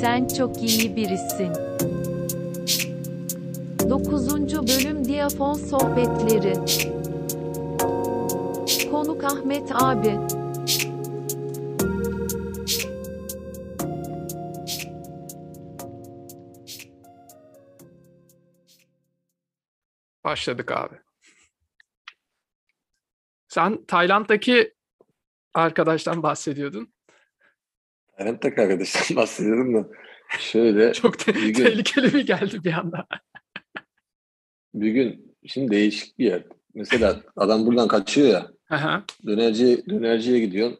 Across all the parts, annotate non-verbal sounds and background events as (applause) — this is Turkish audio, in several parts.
Sen çok iyi birisin. 9. Bölüm Diyafon Sohbetleri Konuk Ahmet abi Başladık abi. Sen Tayland'daki arkadaştan bahsediyordun. Tayland'daki arkadaştan (laughs) bahsediyordum da şöyle (laughs) Çok te- bir gün- tehlikeli bir geldi bir anda. (laughs) bir gün şimdi değişik bir yer. Mesela adam buradan kaçıyor ya Aha. dönerci, dönerciye gidiyor.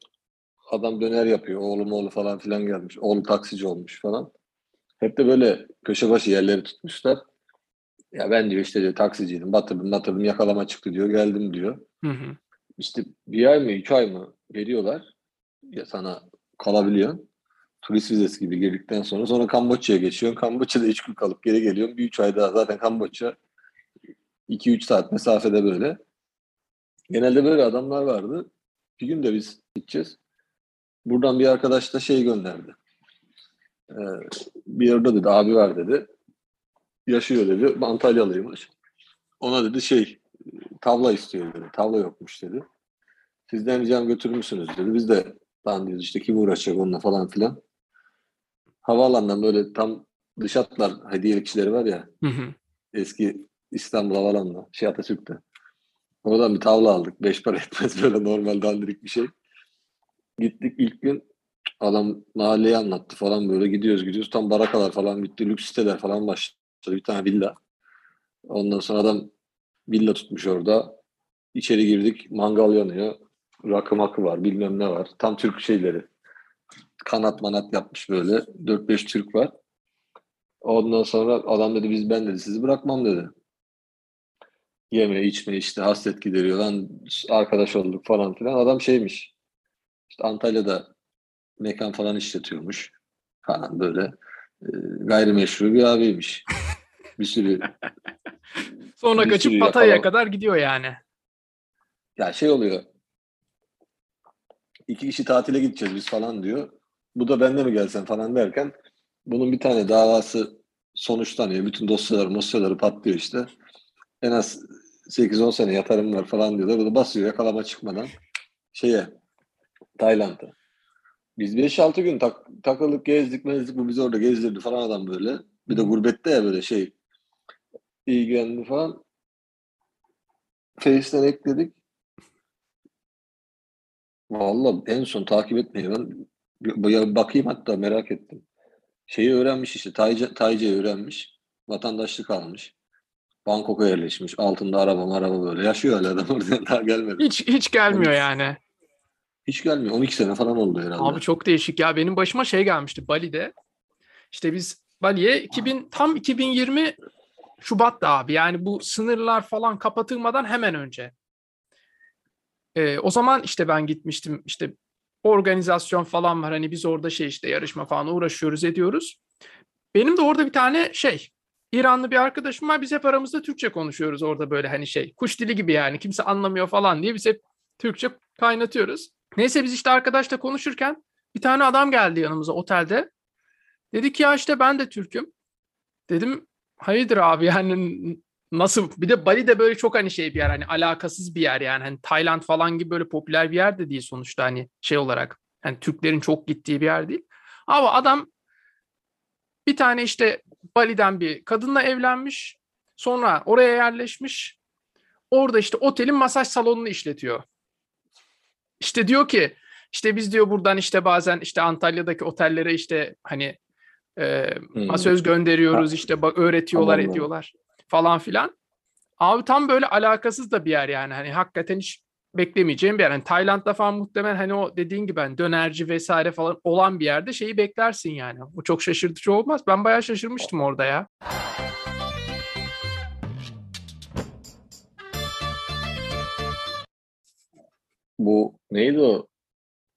Adam döner yapıyor. Oğlum oğlu falan filan gelmiş. Oğlu taksici olmuş falan. Hep de böyle köşe başı yerleri tutmuşlar. Ya ben diyor işte diyor taksiciydim. Batırdım batırdım yakalama çıktı diyor. Geldim diyor. Hı hı. İşte bir ay mı iki ay mı veriyorlar. Ya sana kalabiliyor. Turist vizesi gibi girdikten sonra sonra Kamboçya'ya geçiyorsun. Kamboçya'da üç gün kalıp geri geliyorsun. Bir üç ay daha zaten Kamboçya 2-3 saat mesafede böyle. Genelde böyle adamlar vardı. Bir gün de biz gideceğiz. Buradan bir arkadaş da şey gönderdi. Ee, bir yerde dedi abi var dedi. Yaşıyor dedi. Antalyalıymış. Ona dedi şey tavla istiyor dedi. Tavla yokmuş dedi. Sizden ricam götürür müsünüz dedi. Biz de lan diyoruz işte kim uğraşacak onunla falan filan. Havaalanından böyle tam dış hatlar hediyelik kişileri var ya Hı hı. eski İstanbul Havalanı'nda, şey Atatürk'te. Oradan bir tavla aldık. Beş para etmez (laughs) böyle normal dandirik bir şey. Gittik ilk gün adam mahalleyi anlattı falan böyle gidiyoruz gidiyoruz. Tam barakalar falan bitti. Lüks siteler falan başladı. Bir tane villa. Ondan sonra adam villa tutmuş orada. İçeri girdik. Mangal yanıyor. Rakı makı var. Bilmem ne var. Tam Türk şeyleri. Kanat manat yapmış böyle. 4-5 Türk var. Ondan sonra adam dedi biz ben dedi sizi bırakmam dedi. Yeme içme işte hasret gideriyor lan arkadaş olduk falan filan. Adam şeymiş. İşte Antalya'da mekan falan işletiyormuş falan böyle. E, gayrimeşru bir abiymiş. Bir sürü (laughs) Sonra Bir kaçıp yakala- kadar gidiyor yani. ya şey oluyor. İki kişi tatile gideceğiz biz falan diyor. Bu da bende mi gelsen falan derken bunun bir tane davası sonuçlanıyor. Bütün dosyaları, dosyaları patlıyor işte. En az 8-10 sene yatarım var falan diyorlar. Bu da basıyor yakalama çıkmadan şeye Tayland'a. Biz 5-6 gün tak, takılıp gezdik mezdik bu bizi orada gezdirdi falan adam böyle. Bir de gurbette ya böyle şey ilgilendi falan. Face'ten ekledik. Vallahi en son takip etmeyi ben ya bakayım hatta merak ettim. Şeyi öğrenmiş işte Tayca, Tayca'yı öğrenmiş. Vatandaşlık almış. Bangkok'a yerleşmiş. Altında araba araba böyle. Yaşıyor hala adam orada (laughs) daha gelmedi. Hiç hiç gelmiyor Hiç. yani. Hiç gelmiyor. 12 sene falan oldu herhalde. Abi çok değişik ya. Benim başıma şey gelmişti Bali'de. İşte biz Bali'ye 2000 tam 2020 Şubat'ta abi. Yani bu sınırlar falan kapatılmadan hemen önce. Ee, o zaman işte ben gitmiştim. İşte organizasyon falan var. Hani biz orada şey işte yarışma falan uğraşıyoruz ediyoruz. Benim de orada bir tane şey İranlı bir arkadaşım var. Biz hep aramızda Türkçe konuşuyoruz orada böyle hani şey kuş dili gibi yani kimse anlamıyor falan diye biz hep Türkçe kaynatıyoruz. Neyse biz işte arkadaşla konuşurken bir tane adam geldi yanımıza otelde. Dedi ki ya işte ben de Türk'üm. Dedim hayırdır abi yani nasıl bir de Bali de böyle çok hani şey bir yer hani alakasız bir yer yani hani Tayland falan gibi böyle popüler bir yer de değil sonuçta hani şey olarak hani Türklerin çok gittiği bir yer değil. Ama adam bir tane işte Bali'den bir kadınla evlenmiş. Sonra oraya yerleşmiş. Orada işte otelin masaj salonunu işletiyor. İşte diyor ki işte biz diyor buradan işte bazen işte Antalya'daki otellere işte hani e, masöz gönderiyoruz işte öğretiyorlar ediyorlar falan filan. Abi tam böyle alakasız da bir yer yani hani hakikaten hiç beklemeyeceğim bir yer. Hani Tayland'da falan muhtemelen hani o dediğin gibi hani dönerci vesaire falan olan bir yerde şeyi beklersin yani. Bu çok şaşırtıcı olmaz. Ben bayağı şaşırmıştım orada ya. Bu neydi o?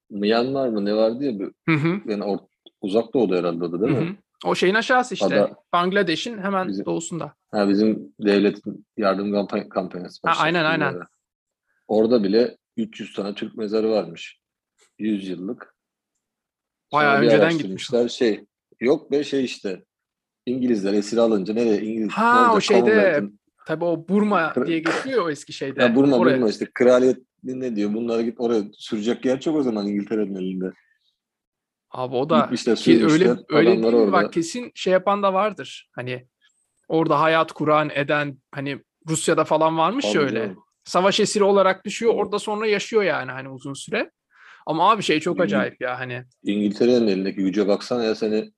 Myanmar mı ne vardı ya? bu- Hı hı. Yani or- uzak doğuda herhalde o da değil Hı mi? hı. O şeyin aşağısı işte. Ada- Bangladeş'in hemen Bizim- doğusunda. Ha, bizim devletin yardım kampanya- kampanyası Ha, başlattı aynen, bir aynen. ara. Orada bile 300 tane Türk mezarı varmış. 100 yıllık. Bayağı Sonra önceden araştırmışlar. Şey, Yok be şey işte. İngilizler esir alınca nereye İngiliz Ha, ne o şeyde Tabii o Burma diye geçiyor o eski şeyde. Ya Burma Oraya. Burma işte kraliyet ne diyor? Bunlara git oraya sürecek yer çok o zaman İngiltere'nin elinde. Abi o da Gitmişler, ki öyle öyle değil mi? Bak kesin şey yapan da vardır. Hani orada hayat kuran eden hani Rusya'da falan varmış Tabii öyle. Savaş esiri olarak düşüyor. Orada sonra yaşıyor yani hani uzun süre. Ama abi şey çok acayip ya hani. İngiltere'nin elindeki güce baksana ya seni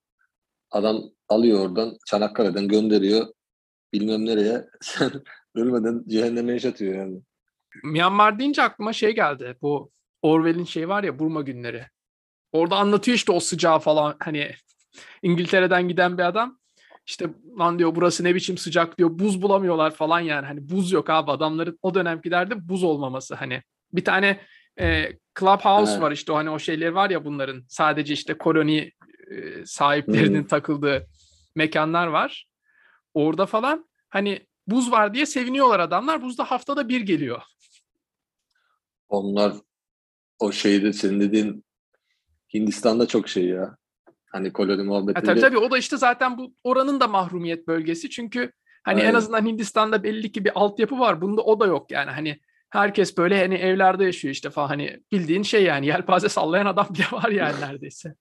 adam alıyor oradan Çanakkale'den gönderiyor bilmem nereye (laughs) sen ölmeden cehenneme yaşatıyor yani. Myanmar deyince aklıma şey geldi. Bu Orwell'in şey var ya Burma günleri. Orada anlatıyor işte o sıcağı falan. Hani İngiltere'den giden bir adam işte lan diyor burası ne biçim sıcak diyor buz bulamıyorlar falan yani. Hani buz yok abi. Adamların o dönemkilerde buz olmaması. Hani bir tane e, clubhouse Evet. var işte o hani o şeyler var ya bunların. Sadece işte koloni e, sahiplerinin Hmm. takıldığı mekanlar var. Orada falan hani buz var diye seviniyorlar adamlar. Buzda haftada bir geliyor. Onlar o şeyde senin dediğin Hindistan'da çok şey ya. Hani koloni Ha, muhabbetinde tabii tabii o da işte zaten bu oranın da mahrumiyet bölgesi. Çünkü hani en Aynen. azından Hindistan'da belli ki bir altyapı var. Bunda o da yok yani. Hani herkes böyle hani evlerde yaşıyor işte falan hani bildiğin şey yani yelpaze sallayan adam bile var yani neredeyse.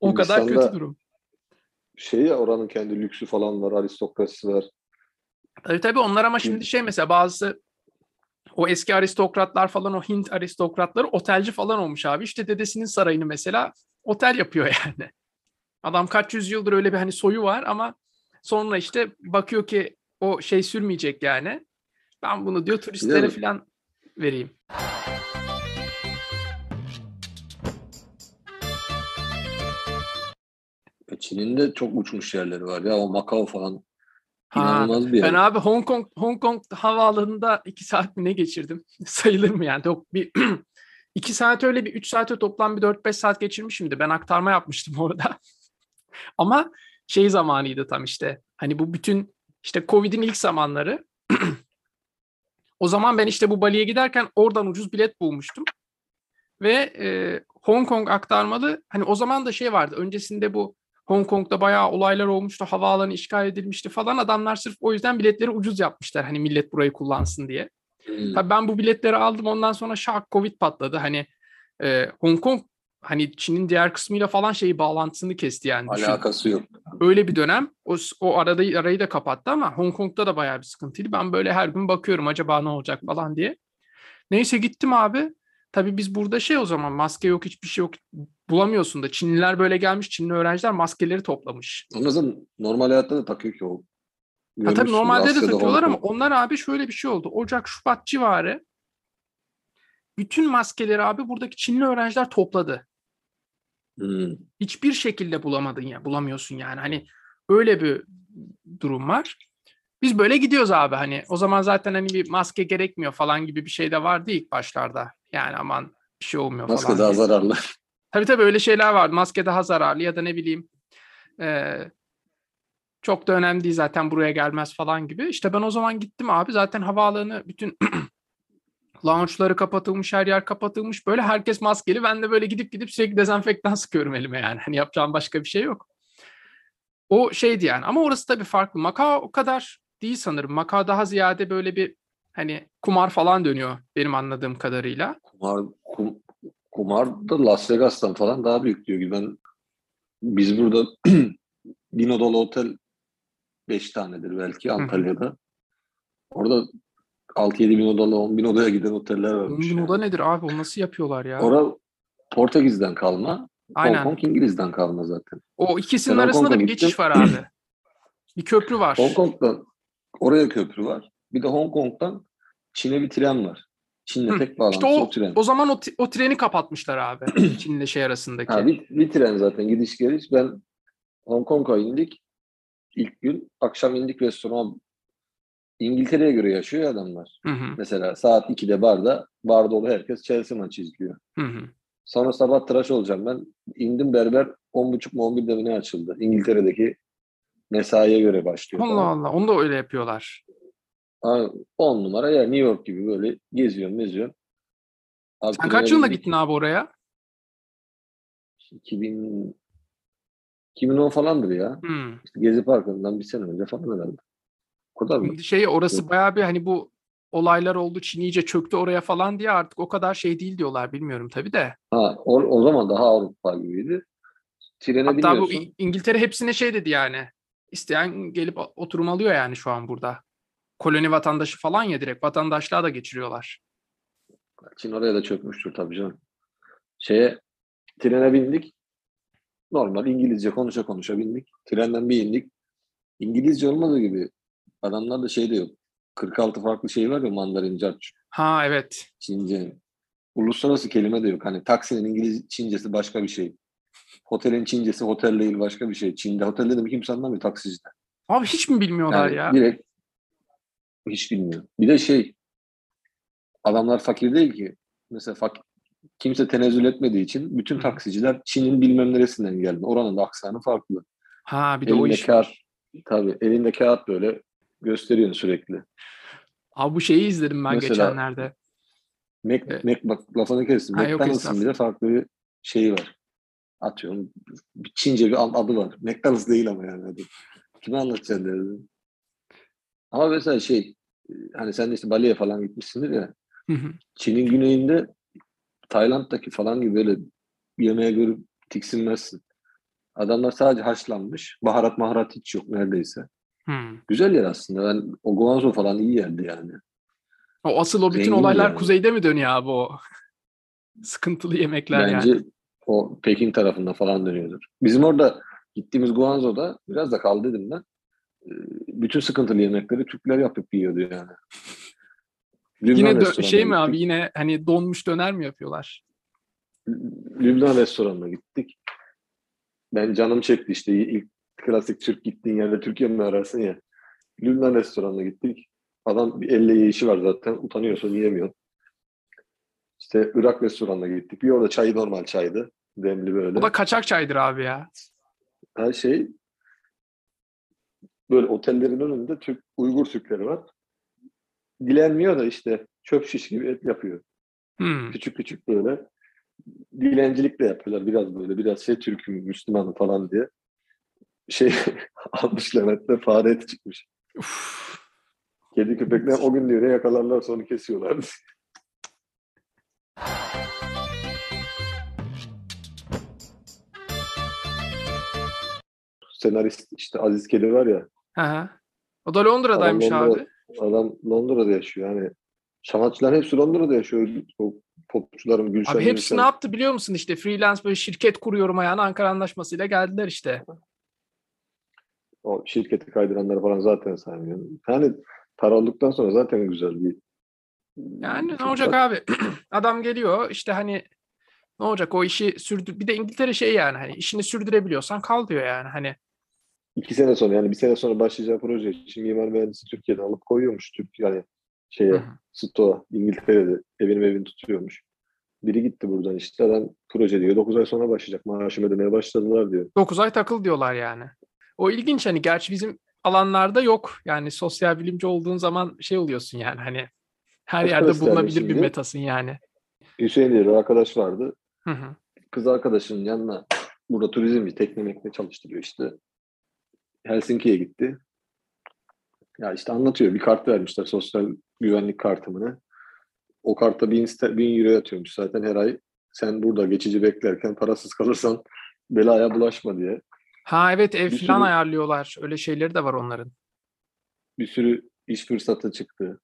O kadar kötü durum. şey ya oranın kendi lüksü falan var, aristokrasisi var. Tabii tabii onlar ama şimdi şey mesela bazı o eski aristokratlar falan o Hint aristokratları otelci falan olmuş abi. İşte dedesinin sarayını mesela otel yapıyor (laughs) yani. Adam kaç yüzyıldır öyle bir hani soyu var ama sonra işte bakıyor ki o şey sürmeyecek yani. Ben bunu diyor turistlere falan vereyim. Çin'in de çok uçmuş yerleri var ya. O Macao falan Ha, inanılmaz bir yer. Ben abi Hong Kong Hong Kong havaalanında iki saat mi ne geçirdim? (laughs) Sayılır mı yani? Yok bir (clears throat) iki saat öyle bir üç saate toplam bir dört beş saat geçirmişimdi. Ben aktarma yapmıştım (laughs) orada. Ama şey zamanıydı tam işte. Hani bu bütün işte Covid'in ilk zamanları. (clears throat) o zaman ben işte bu Bali'ye giderken oradan ucuz bilet bulmuştum. Ve e, Hong Kong aktarmalı hani o zaman da şey vardı. Öncesinde bu Hong Kong'da bayağı olaylar olmuştu. Havaalanı işgal edilmişti falan. Adamlar sırf o yüzden biletleri ucuz yapmışlar. Hani millet burayı kullansın diye. Hmm. Tabii ben bu biletleri aldım. Ondan sonra şak Covid patladı. Hani e, Hong Kong hani Çin'in diğer kısmıyla falan şeyi bağlantısını kesti yani. Düşün. Alakası yok. Öyle bir dönem o, o arada arayı da kapattı ama Hong Kong'da da bayağı bir sıkıntıydı. Ben böyle her gün bakıyorum acaba ne olacak falan diye. Neyse gittim abi. Tabii biz burada şey o zaman maske yok hiçbir şey yok. Bulamıyorsun da. Çinliler böyle gelmiş. Çinli öğrenciler maskeleri toplamış. Sonra normal hayatta da takıyor ki o. Ha, tabii normalde de takıyorlar ama onlar abi şöyle bir şey oldu. Ocak, Şubat civarı bütün maskeleri abi buradaki Çinli öğrenciler topladı. Hmm. hiçbir şekilde bulamadın ya bulamıyorsun yani hani öyle bir durum var. Biz böyle gidiyoruz abi hani o zaman zaten hani bir maske gerekmiyor falan gibi bir şey de vardı ilk başlarda. Yani aman bir şey olmuyor Maske falan. daha diye. zararlı. Tabii tabii öyle şeyler var. Maske daha zararlı ya da ne bileyim eee, çok da önemli değil zaten buraya gelmez falan gibi. İşte ben o zaman gittim abi zaten havaalanı bütün (clears throat) lounge'ları kapatılmış, her yer kapatılmış. Böyle herkes maskeli. Ben de böyle gidip gidip sürekli dezenfektan (laughs) sıkıyorum elime yani. Hani yapacağım başka bir şey yok. O şeydi yani. Ama orası tabii farklı. Macao o kadar değil sanırım. Macao daha ziyade böyle bir hani kumar falan dönüyor benim anladığım kadarıyla. Kumar, kum, kumar da Las Vegas'tan falan daha büyük diyor ki ben biz burada (clears throat) bin odalı otel 5 tanedir belki Antalya'da. Orada 6-7 bin odalı 10 bin odaya giden oteller varmış. Bunun yani. oda nedir abi? O nasıl yapıyorlar ya? Ora Portekiz'den kalma. Aynen. Hong Kong İngiliz'den kalma zaten. O ikisinin Ben arasında da bir geçiş var abi. (clears throat) Bir köprü var. Hong Kong'dan oraya köprü var. Bir de Hong Kong'dan Çin'e bir tren var. Çin'le tek bağlantısı İşte o, o, tren. o zaman o, o treni kapatmışlar abi. (clears throat) Çin'le şey arasındaki. Ha, bir, bir tren zaten gidiş geliş. Ben Hong Kong'a indik. İlk gün akşam indik restorana. İngiltere'ye göre yaşıyor ya adamlar. Hı hı, Mesela saat 2'de barda, bar dolu herkes Chelsea maçı izliyor. hı hı. Sonra sabah tıraş olacağım ben. İndim berber 10.30 mu 11'de mi ne açıldı? İngiltere'deki mesaiye göre başlıyor. Allah falan. Allah. Onu da öyle yapıyorlar. Ha, 10 numara ya New York gibi böyle geziyorum geziyorum. Abi Sen kaç yılında gittin abi oraya? 2000 2010 falandır ya. Hmm. İşte Gezi Parkı'ndan bir sene önce falan herhalde. O kadar mı? Şey orası Yok. bayağı bir hani bu olaylar oldu Çin iyice çöktü oraya falan diye artık o kadar şey değil diyorlar bilmiyorum tabii de. Ha, o, o zaman daha Avrupa gibiydi. Trene Hatta bu İngiltere hepsine şey dedi yani. İsteyen gelip oturum alıyor yani şu an burada. Koloni vatandaşı falan ya direkt vatandaşlığa da geçiriyorlar. Çin oraya da çökmüştür tabii canım. Şeye trene bindik. Normal İngilizce konuşa konuşa bindik. Trenden bir indik. İngilizce olmadığı gibi adamlar da şey de yok. 46 farklı şey var ya Mandarin, Carç, Ha evet. Çince. Uluslararası kelime de yok. Hani taksinin İngiliz Çincesi başka bir şey. Otelin Çincesi otel değil başka bir şey. Çin'de otel dedim kimse anlamıyor taksicide. Abi hiç mi bilmiyorlar Yani ya? direkt hiç bilmiyor. Bir de şey adamlar fakir değil ki. Mesela fakir, kimse tenezzül etmediği için bütün taksiciler Çin'in bilmem neresinden geldi. Oranın da aksanı farklı. Ha bir de o elinde iş kağıt, tabii elinde kağıt böyle gösteriyorsun sürekli. Abi bu şeyi izledim ben Mesela- geçenlerde. Mac, Evet. Mac bak lafını kestim. McDonald's'ın bile farklı bir şeyi var. Atıyorum. Bir Çince bir ad- adı var. McDonald's değil ama yani adı. Kime anlatacaksın derdim. Ama mesela şey hani sen de işte Bali'ye falan gitmişsindir ya. Hı hı. Çin'in güneyinde Tayland'daki falan gibi böyle yemeğe görüp tiksinmezsin. Adamlar sadece haşlanmış. Baharat maharat hiç yok neredeyse. Hmm. Güzel yer aslında. Ben o Guangzhou falan iyi yerdi yani. O asıl o bütün Zengin olaylar yani. kuzeyde mi dönüyor abi o? (laughs) Sıkıntılı yemekler Bence yani. o Pekin tarafında falan dönüyordur. Bizim orada gittiğimiz Guangzhou'da biraz da kaldı dedim ben. Bütün sıkıntılı yemekleri Türkler yapıp yiyordu yani. (laughs) Lübnan Yine dö- şey mi abi yine hani donmuş döner mi yapıyorlar? Lübnan restoranına gittik. Ben canım çekti işte ilk klasik Türk gittiğin yerde Türkiye mi ararsın ya. Lübnan restoranına gittik. Adam bir elle yiyişi var zaten. Utanıyorsun yiyemiyor. İşte Irak restoranına gittik. Bir orada çayı normal çaydı. Demli böyle. O da kaçak çaydır abi ya. Her şey böyle otellerin önünde Türk Uygur Türkleri var. Dilenmiyor da işte çöp şiş gibi et yapıyor. Hmm. Küçük küçük böyle. Dilencilik de yapıyorlar biraz böyle. Biraz şey Türk'üm, Müslümanım falan diye. Şey (laughs) almış Levent'te fare eti çıkmış. Uf. Kedi köpekler o gün diyor yakalarlar sonra kesiyorlar. Senarist işte Aziz Kedi var ya Hı hı. O da Londra'daymış Adam Londra- abi. Adam Londra'da yaşıyor yani. Sanatçıların hepsi Londra'da yaşıyor. O popçuların Gülşen Abi hepsi Gülşen. ne yaptı biliyor musun işte freelance böyle şirket kuruyorum ayağına Ankara Anlaşması'yla geldiler işte. O şirketi kaydıranları falan zaten saymıyorum. Yani para olduktan sonra zaten güzel bir Yani ne olacak abi? (clears throat) Adam geliyor işte hani ne olacak o işi sürdür. Bir de İngiltere şey yani hani işini sürdürebiliyorsan kal diyor yani hani. İki sene sonra yani bir sene sonra başlayacağı proje için mimar mühendisi Türkiye'den alıp koyuyormuş Türk yani şeye. Stoa İngiltere'de evini evini tutuyormuş. Biri gitti buradan işte adam proje diyor 9 ay sonra başlayacak maaşımı ödemeye başladılar diyor. 9 ay takıl diyorlar yani. O ilginç hani gerçi bizim alanlarda yok. Yani sosyal bilimci olduğun zaman şey oluyorsun yani hani her Kaç yerde bulunabilir bir metasın yani. Hüseyin diye bir arkadaş vardı. Hı hı. Kız arkadaşının yanına burada turizmci tekne mekne çalıştırıyor işte. Helsinki'ye gitti. Ya işte anlatıyor. Bir kart vermişler sosyal güvenlik kartımını. O kartta bin, ster- bin euro yatıyormuş zaten her ay. Sen burada geçici beklerken parasız kalırsan (laughs) belaya bulaşma diye. Ha evet ev Bir falan sürü- ayarlıyorlar. Öyle şeyleri de var onların. Bir sürü iş fırsatı çıktı.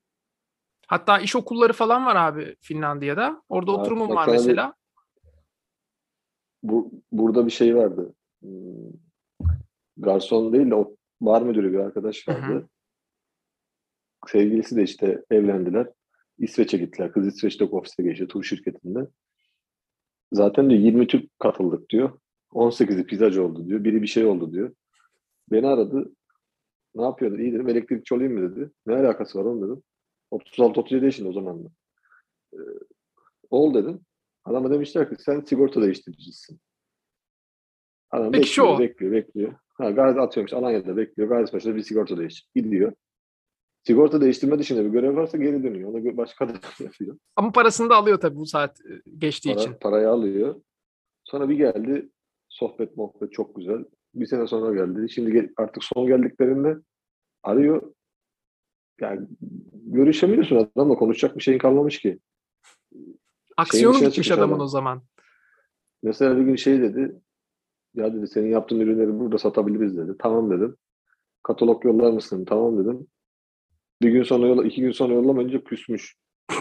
Hatta iş okulları falan var abi Finlandiya'da. Orada Var. oturumum var mesela. Bu, burada bir şey vardı. Garson değil de o bar müdürü bir arkadaş Hı hı. vardı. Sevgilisi de işte evlendiler. İsveç'e gittiler. Kız İsveç'te ofiste geçti tur şirketinde. Zaten diyor 20 Türk katıldık diyor. 18'i pizzacı oldu diyor. Biri bir şey oldu diyor. Beni aradı. Ne yapıyordun? İyi dedim. Elektrikçi olayım mı dedi. Ne alakası var oğlum dedim. 36-37 yaşında o zaman da. Ee, ol dedim. Adama demişler ki sen sigorta değiştiricisin. Adam Peki şu bekliyor, o. bekliyor, bekliyor. Ha, Gazi atıyormuş Alanya'da bekliyor. Gazipaşa'da bir sigorta değiştir. Gidiyor. Sigorta değiştirme dışında bir görev varsa geri dönüyor. Ona başka (laughs) da yapıyor. Ama parasını da alıyor tabii bu saat e, geçtiği için. Para, parayı alıyor. Sonra bir geldi. Sohbet muhabbet çok güzel. Bir sene sonra geldi. Şimdi gel- artık son geldiklerinde arıyor. Yani görüşemiyorsun adamla konuşacak bir şeyin kalmamış ki. Aksiyonu bitmiş adamın adam. o zaman. Mesela bir gün şey dedi. Ya dedi senin yaptığın ürünleri burada satabiliriz dedi. Tamam dedim. Katalog yollar mısın? Tamam dedim. Bir gün sonra yolla, iki gün sonra yollamayınca küsmüş. (laughs)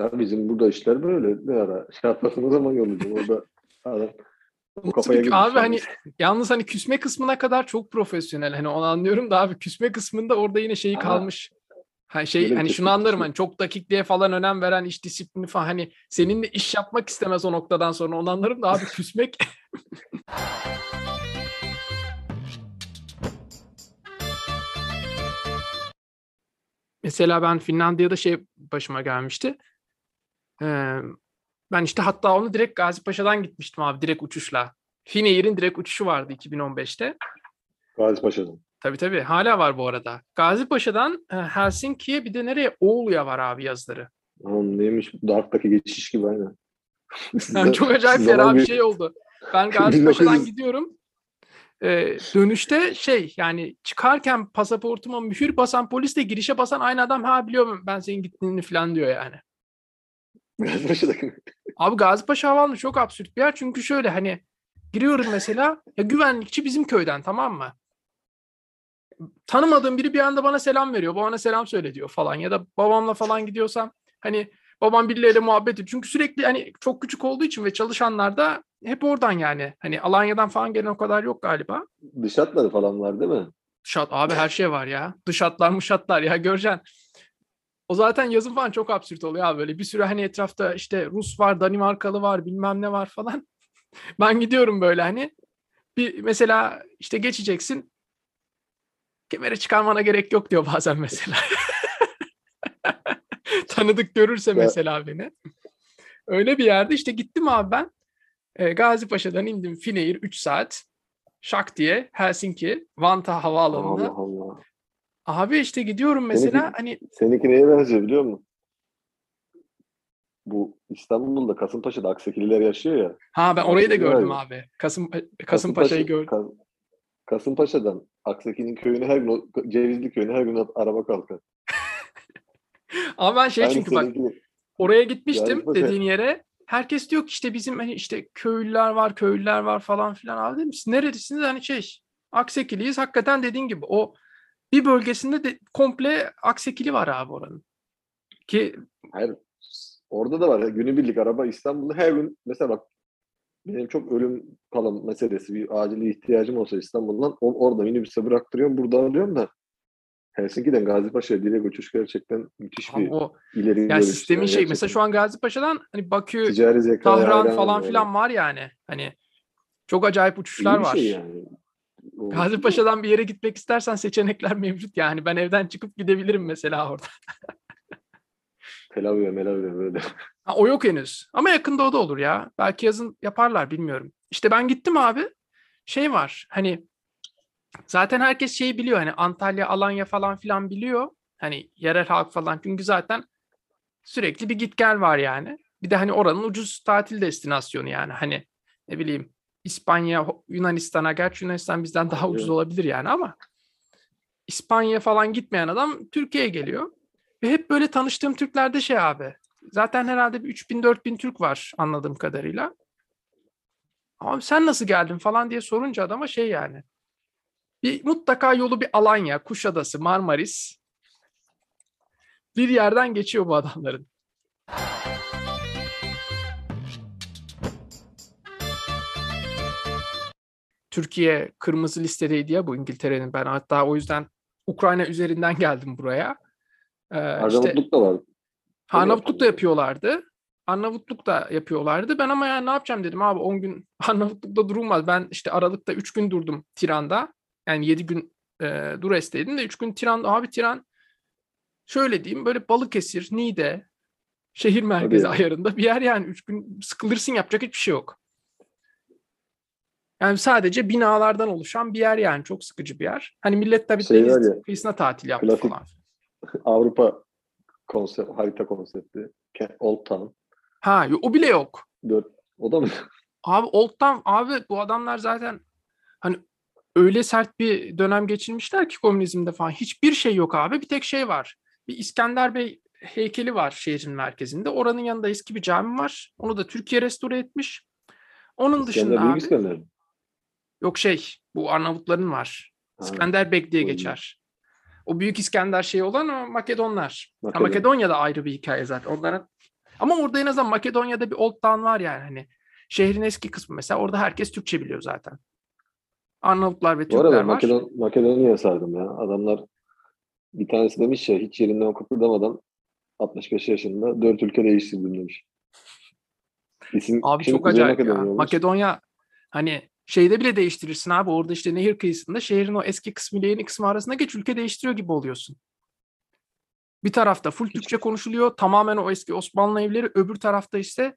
Ya bizim burada işler böyle. Ne ara? Şey yaparsın o zaman yollayacağım. Orada adam kafaya girmiş. abi hani yalnız hani küsme kısmına kadar çok profesyonel. Hani onu anlıyorum da abi küsme kısmında orada yine şeyi kalmış. Ha şey böyle bir hani şunu anlarım hani çok dakikliğe falan önem veren iş disiplini falan hani seninle iş yapmak istemez o noktadan sonra onu anlarım da abi (laughs) küsmek Mesela ben Finlandiya'da şey başıma gelmişti. Ee, ben işte hatta onu direkt Gazi Paşa'dan gitmiştim abi direkt uçuşla. Finnair'in direkt uçuşu vardı 2015'te. Gazi Paşa'dan. Tabii tabii hala var bu arada. Gazi Paşa'dan e, Helsinki'ye bir de nereye? Oğlu'ya var abi yazları. Oğlum neymiş? Dark'taki geçiş gibi aynen. (laughs) Yani çok acayip fena bir- şey oldu. Ben Gazi Paşa'dan 1900 gidiyorum. Ee, dönüşte şey yani çıkarken pasaportuma mühür basan polisle girişe basan aynı adam ha biliyorum ben senin gittiğini falan diyor yani. Gazi Paşa'daki. Abi Gazipaşa Havaalanı çok absürt bir yer. Çünkü şöyle hani giriyorum mesela ya güvenlikçi bizim köyden tamam mı? Tanımadığım biri bir anda bana selam veriyor. Bana selam söyle diyor falan. Ya da babamla falan gidiyorsam hani babam birileriyle muhabbet ediyor. Çünkü sürekli hani çok küçük olduğu için ve çalışanlar da hep oradan yani. Hani Alanya'dan falan gelen o kadar yok galiba. Dış hatları falan var değil mi? Şat abi her şey var ya. Dış hatlar mışatlar ya göreceksin. O zaten yazın falan çok absürt oluyor abi böyle. Bir sürü hani etrafta işte Rus var, Danimarkalı var, bilmem ne var falan. (laughs) Ben gidiyorum böyle hani. Bir mesela işte geçeceksin. Kemere çıkarmana gerek yok diyor bazen mesela. (laughs) Tanıdık görürse mesela beni. Öyle bir yerde işte gittim abi ben. E, Gazi Paşa'dan indim Finnair 3 saat. Şak diye Helsinki, Vantaa havaalanına. Allah Allah. Abi işte gidiyorum mesela Seninki- hani Seninki neye benziyor biliyor musun? Bu İstanbul'da Kasımpaşa'da Aksekililer yaşıyor ya. ha ben orayı da gördüm abi. Kasım Kasımpaşa'yı gördüm. Kas- Kasımpaşa'dan Akseki'nin köyüne her gün, Cevizli köyüne her gün araba kalkar. Ama ben şey çünkü bak oraya gitmiştim Gazipaşa- dediğin yere. Herkes diyor ki işte bizim hani işte köylüler var, köylüler var falan filan. Abi dedim siz neredesiniz? Hani şey Aksekiliyiz. Hakikaten dediğin gibi o bir bölgesinde de komple Aksekili var abi oranın. Ki Hayır. Orada da var günübirlik araba İstanbul'da her gün mesela bak benim çok ölüm kalım meselesi bir acil ihtiyacım olsa İstanbul'dan orada minibüse bıraktırıyorum burada alıyorum da Helsinki'den Gazipaşa'ya direkt uçuş gerçekten müthiş abi bir o ileri ya görüş sistemin yani şey gerçekten. mesela şu an Gazipaşa'dan hani Bakü, ticari zeka Tahran falan filan var yani. Hani çok acayip uçuşlar var. Şey yani. O- Gazipaşa'dan bir yere gitmek istersen seçenekler mevcut yani. Ben evden çıkıp gidebilirim mesela orada. (laughs) Tel Aviv'e, Mel Aviv'e böyle. Ha, o yok henüz. Ama yakında o da olur ya. Belki yazın yaparlar bilmiyorum. İşte ben gittim abi. Şey var hani zaten herkes şeyi biliyor. Hani Antalya, Alanya falan filan biliyor. Hani yerel halk falan. Çünkü zaten sürekli bir git gel var yani. Bir de hani oranın ucuz tatil destinasyonu yani. Hani ne bileyim İspanya, Yunanistan'a gerçi Yunanistan bizden daha ucuz olabilir yani ama İspanya falan gitmeyen adam Türkiye'ye geliyor. Ve hep böyle tanıştığım Türklerde şey abi. Zaten herhalde bir 3000-4000 Türk var anladığım kadarıyla. Abi sen nasıl geldin falan diye sorunca adama şey yani. Bir mutlaka yolu bir Alanya, Kuşadası, Marmaris bir yerden geçiyor bu adamların. Türkiye kırmızı listedeydi ya bu İngiltere'nin. Ben hatta o yüzden Ukrayna üzerinden geldim buraya. Ee, işte Arnavutluk da var. Arnavutluk da yapıyorlar. yapıyorlardı. Arnavutluk da yapıyorlardı. Ben ama ya ne yapacağım dedim abi 10 gün (laughs) Arnavutluk'ta durulmaz. Ben işte Aralık'ta 3 gün durdum Tiran'da. Yani 7 gün e, Dures'teydim de 3 gün Tiran'da. Abi Tiran şöyle diyeyim böyle Balıkesir, Niğde, şehir merkezi ya. ayarında bir yer yani. 3 gün sıkılırsın yapacak hiçbir şey yok. Yani sadece binalardan oluşan bir yer yani. Çok sıkıcı bir yer. Hani millet tabii Şey deniz ya, kıyısına tatil yaptı klasik falan. (laughs) Avrupa konsept, harita konsepti. Old Town. Ha o bile yok. Dört. O da mı? Abi Old Town abi bu adamlar zaten hani öyle sert bir dönem geçirmişler ki komünizmde falan. Hiçbir şey yok abi. Bir tek şey var. Bir İskender Bey heykeli var şehrin merkezinde. Oranın yanında eski bir cami var. Onu da Türkiye restore etmiş. Onun dışında İskender Büyük abi İskender. mi? yok şey bu Arnavutların var. Ha, İskenderbek diye doğru. geçer. O büyük İskender şey olan o Makedonlar. Ha, Makedon. Makedonya'da ayrı bir hikaye zaten. Onların ama orada en azından Makedonya'da bir Old Town var yani hani. Şehrin eski kısmı mesela orada herkes Türkçe biliyor zaten. Arnavutlar ve Bu arada Türkler var. Makedon, Makedonya'ya sardım ya. Adamlar bir tanesi demiş ya hiç yerinden kıpırdamadan 65 yaşında dört ülke değiştirdim demiş. İsim, Abi çok acayip ya. Makedonya olmuş. Makedonya hani şeyde bile değiştirirsin abi. Orada işte nehir kıyısında şehrin o eski kısmı ile yeni kısmı arasında geç ülke değiştiriyor gibi oluyorsun. Bir tarafta full Türkçe konuşuluyor. Tamamen o eski Osmanlı evleri. Öbür tarafta ise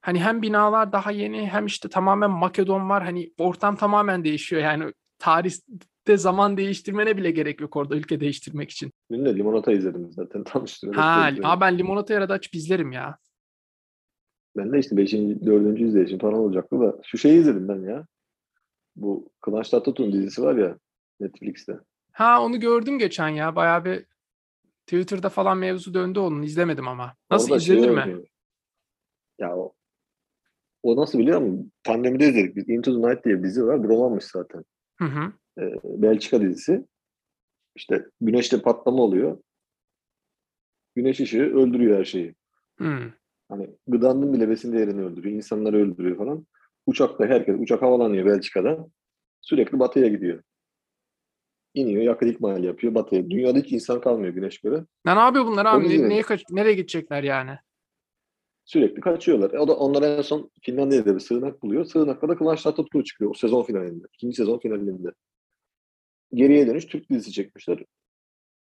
hani hem binalar daha yeni hem işte tamamen Makedon var. Hani ortam tamamen değişiyor. Yani tarihte zaman değiştirmene bile gerek yok orada ülke değiştirmek için. Dün de limonata izledim zaten (laughs) de Ha, aa ben limonata arada açıp izlerim ya. Ben de işte 5. 4. izleyişim falan olacaktı da şu şeyi izledim ben ya. Bu Kıvanç Tatlıtuğ'un dizisi var ya Netflix'te. Ha onu gördüm geçen ya. Bayağı bir Twitter'da falan mevzu döndü onun. İzlemedim ama. Nasıl Orada şey izlenir mi? oynuyor. Ya o, o nasıl biliyor musun? Pandemide izledik biz. Into the Night diye bir dizi var. Bir romanmış zaten. Hı hı. Ee, Belçika dizisi. İşte güneşte patlama oluyor. Güneş ışığı öldürüyor her şeyi. Hı. Hani gıdanın bile besin değerini öldürüyor. insanları öldürüyor falan. Uçakta herkes, uçak havalanıyor Belçika'da. Sürekli batıya gidiyor. İniyor, yakıt ikmali yapıyor batıya. Dünyada hiç insan kalmıyor güneş göre. Ne yapıyor bunlar abi? Ne- neye kaç- nereye gidecekler yani? Sürekli kaçıyorlar. E O da onlar en son Finlandiya'da bir sığınak buluyor. Sığınakta da Kıvanç Tatlıtuğ çıkıyor o sezon finalinde. ikinci sezon finalinde. Geriye dönüş Türk dizisi çekmişler.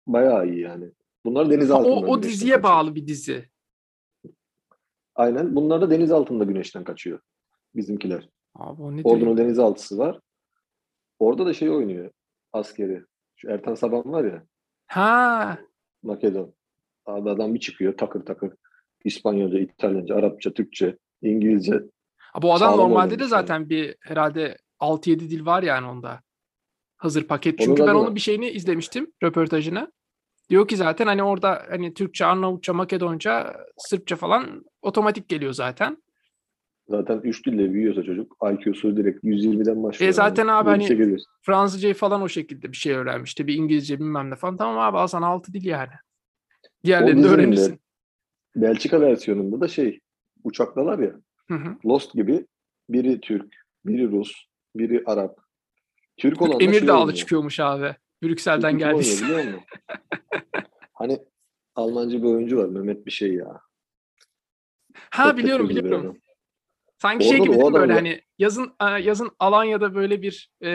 Bayağı iyi yani. Bunlar deniz altında. o, o diziye kaçıyor. bağlı bir dizi. Aynen. Bunlar da deniz altında güneşten kaçıyor. Bizimkiler. Abi o ne Ordu'nun diyor? denizaltısı var. Orada da şey oynuyor. Askeri. Şu Ertan Saban var ya. Ha, Makedon. Abi adam bir çıkıyor takır takır. İspanyolca, İtalyanca, Arapça, Türkçe, İngilizce. Ha, bu adam normalde de zaten bir herhalde 6-7 dil var yani onda. Hazır paket. Çünkü ben adı onun bir şeyini izlemiştim, röportajını. Diyor ki zaten hani orada hani Türkçe, Arnavutça, Makedonca, Sırpça falan otomatik geliyor zaten. Zaten üç dille büyüyorsa çocuk IQ'su direkt 120'den başlıyor. E zaten yani. abi hani- görüyorsun. Fransızcayı falan o şekilde bir şey öğrenmişti. Bir İngilizce bilmem ne falan. Tamam abi al sana 6 dil yani. Diğerlerini de- öğrenirsin. Belçika versiyonunda da şey uçaktalar ya Hı hı. Lost gibi biri Türk, biri Rus, biri Arap. Türk olan Emir şey Dağlı oynuyor. çıkıyormuş abi. Brüksel'den oynuyor geldiyse. musun? (laughs) hani Almancı bir oyuncu var Mehmet bir şey ya. Ha Çok biliyorum biliyorum. Sanki şey Orada gibi da o değil mi böyle hani yazın e, yazın Alanya'da böyle bir e,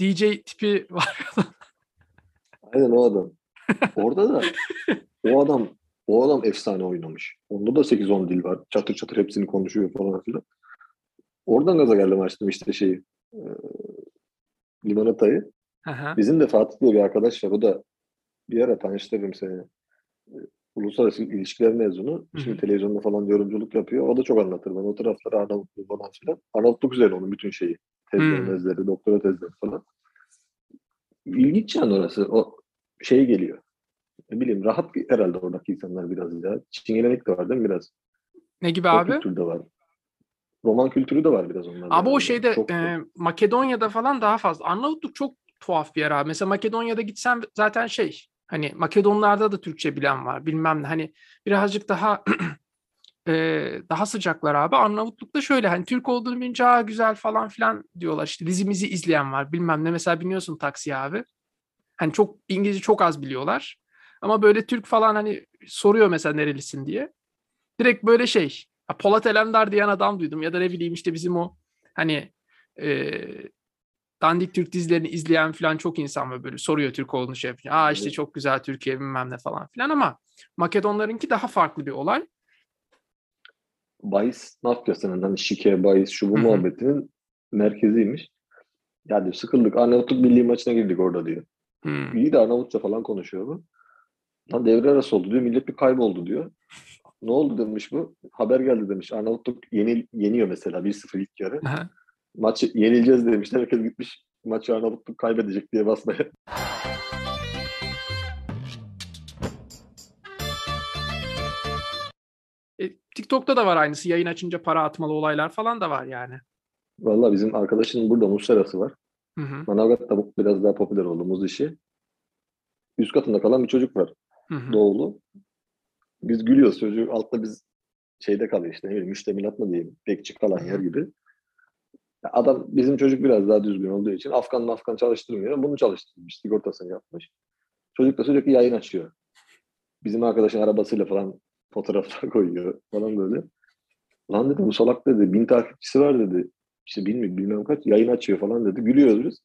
DJ tipi var. (laughs) Aynen o adam. Orada da o adam o adam efsane oynamış. Onda da 8-10 dil var. Çatır çatır hepsini konuşuyor falan filan. Oradan gaza geldim açtım işte şeyi. E, limonatayı. Hı. Bizim de Fatih diye bir arkadaş var. O da bir ara tanıştırırım seni. E, Uluslararası ilişkiler mezunu. Şimdi televizyonda falan yorumculuk yapıyor. O da çok anlatır bana. O tarafları Arnavutluğu falan filan. Arnavutluk üzerine onun bütün şeyi. Tezleri, Hmm. mezleri, doktora tezleri falan. İlginç yani orası. O şey geliyor. Ne bileyim rahat herhalde oradaki insanlar biraz ya. Çingelenik de var değil mi biraz? Ne gibi O abi? kültür de var. Roman kültürü de var biraz onlarda. Abi o şeyde Çok- e, Makedonya'da falan daha fazla. Arnavutluk çok tuhaf bir yer abi. Mesela Makedonya'da gitsen zaten şey hani Makedonlarda da Türkçe bilen var bilmem ne. Hani birazcık daha (clears throat) e, daha sıcaklar abi. Arnavutluk'ta şöyle hani Türk olduğunu bilince "Aa, güzel falan filan diyorlar. İşte dizimizi izleyen var bilmem ne. Mesela biniyorsun taksiye abi. Hani çok İngilizce çok az biliyorlar. Ama böyle Türk falan hani soruyor mesela nerelisin diye. Direkt böyle şey. "Ha, Polat Alemdar diyen adam duydum ya da ne bileyim işte bizim o hani e, dandik Türk dizilerini izleyen falan çok insan var böyle soruyor Türk olduğunu şey yapıyor. Aa işte çok güzel Türkiye bilmem ne falan filan ama Makedonlarınki daha farklı bir olay. bahis mafyasının hani şike, bahis, şu bu Hı hı. muhabbetinin merkeziymiş. Ya diyor sıkıldık. Arnavutluk milli maçına girdik orada diyor. Hmm. İyi de Arnavutça falan konuşuyor bu. Lan devre arası oldu diyor. Millet bir kayboldu diyor. Ne oldu demiş bu. Haber geldi demiş. Arnavutluk yenil, yeniyor mesela 1-0 ilk yarı. Aha. Maçı yenileceğiz demişler. Herkes gitmiş maçı Arnavutluk kaybedecek diye basmaya. E, TikTok'ta da var aynısı. Yayın açınca para atmalı olaylar falan da var yani. Valla bizim arkadaşının burada muz serası var. Hı hı. Manavgat'ta bu biraz daha popüler oldu muz işi. Üst katında kalan bir çocuk var. Hı hı. Doğulu. Biz gülüyoruz çocuğu. Altta biz şeyde kalıyor işte. Ne bileyim müştemilat mı diyeyim. Bekçi kalan yer gibi. Adam bizim çocuk biraz daha düzgün olduğu için Afgan Afgan çalıştırmıyor. Bunu çalıştırmış. Sigortasını yapmış. Çocuk da sürekli yayın açıyor. Bizim arkadaşın arabasıyla falan fotoğraflar (laughs) koyuyor falan böyle. Lan dedi bu salak dedi. Bin takipçisi var dedi. İşte bilmiyorum bilmem kaç. Yayın açıyor falan dedi. Gülüyoruz.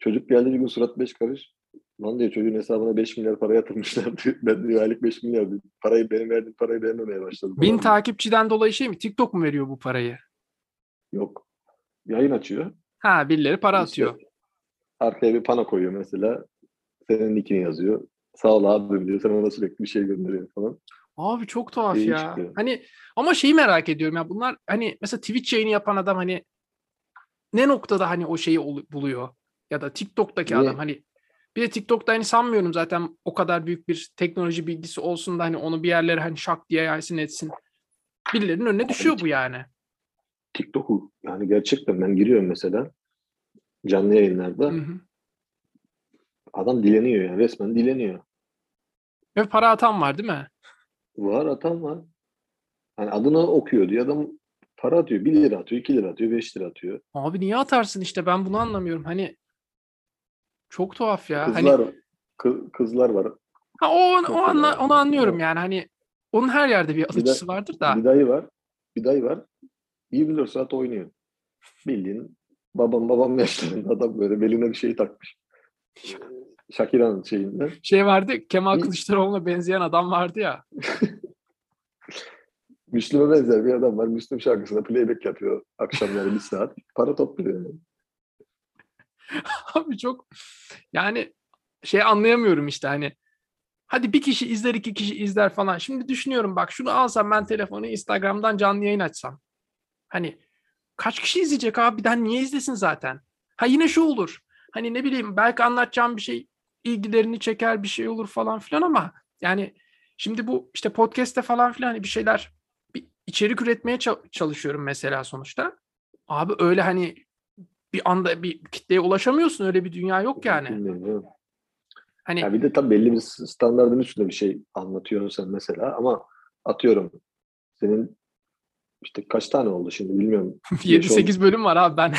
Çocuk geldi bir gün surat beş karış. Lan diyor çocuğun hesabına 5 milyar para yatırmışlar diyor. Ben diyor aylık 5 milyar diyor. Parayı benim verdiğim parayı beğenmemeye başladım. Bin falan. takipçiden dolayı şey mi? TikTok mu veriyor bu parayı? Yok. Yayın açıyor. Ha birileri para İşte atıyor. arkaya bir pano koyuyor mesela. Senin nickini yazıyor. Sağ ol abim diyor. Sen ona sürekli bir şey gönderiyor falan. Abi çok tuhaf İyi ya. çıkıyor. Hani ama şeyi merak ediyorum ya bunlar hani mesela Twitch yayını yapan adam hani ne noktada hani o şeyi buluyor ya da TikTok'taki Niye? adam hani bir de TikTok'ta hani sanmıyorum zaten o kadar büyük bir teknoloji bilgisi olsun da hani onu bir yerlere hani şak diye yaysın etsin. Birilerinin önüne düşüyor bu yani. TikTok'u yani gerçekten ben giriyorum mesela canlı yayınlarda. Hı hı. Adam dileniyor yani resmen dileniyor. Ve para atan var değil mi? Var atan var. Hani adını okuyor diye adam para atıyor. 1 lira atıyor, 2 lira atıyor, 5 lira atıyor. Abi niye atarsın işte ben bunu anlamıyorum. Hani çok tuhaf ya. Hani Kızlar kı- kızlar var. ha, o, o anla, onu anlıyorum yani hani onun her yerde bir alıcısı vardır da. Bir dayı var. Bir dayı var. 24 saat oynuyor. Bildiğin babam babam yaşlarında adam böyle beline bir şey takmış. (laughs) Shakira'nın şeyinden. Şey vardı Kemal Kılıçdaroğlu'na benzeyen adam vardı ya. (laughs) Müslüm'e benzer bir adam var. Müslüm şarkısına playback yapıyor akşamları bir saat. Para topluyor yani. (laughs) Abi çok yani şey anlayamıyorum işte hani hadi bir kişi izler iki kişi izler falan. Şimdi düşünüyorum bak şunu alsam ben telefonu Instagram'dan canlı yayın açsam. Hani kaç kişi izleyecek abi birden niye izlesin zaten? Ha yine şu olur. Hani ne bileyim belki anlatacağım bir şey ilgilerini çeker bir şey olur falan filan ama yani şimdi bu işte podcast'te falan filan hani bir şeyler bir içerik üretmeye ça- çalışıyorum mesela sonuçta. Abi öyle hani bir anda bir kitleye ulaşamıyorsun öyle bir dünya yok yani. Bilmiyorum. Hani Ya bir de tabii belli bir standartın üstünde bir şey anlatıyorsun sen mesela ama atıyorum senin işte kaç tane oldu şimdi bilmiyorum. (laughs) 7-8 bölüm var abi ben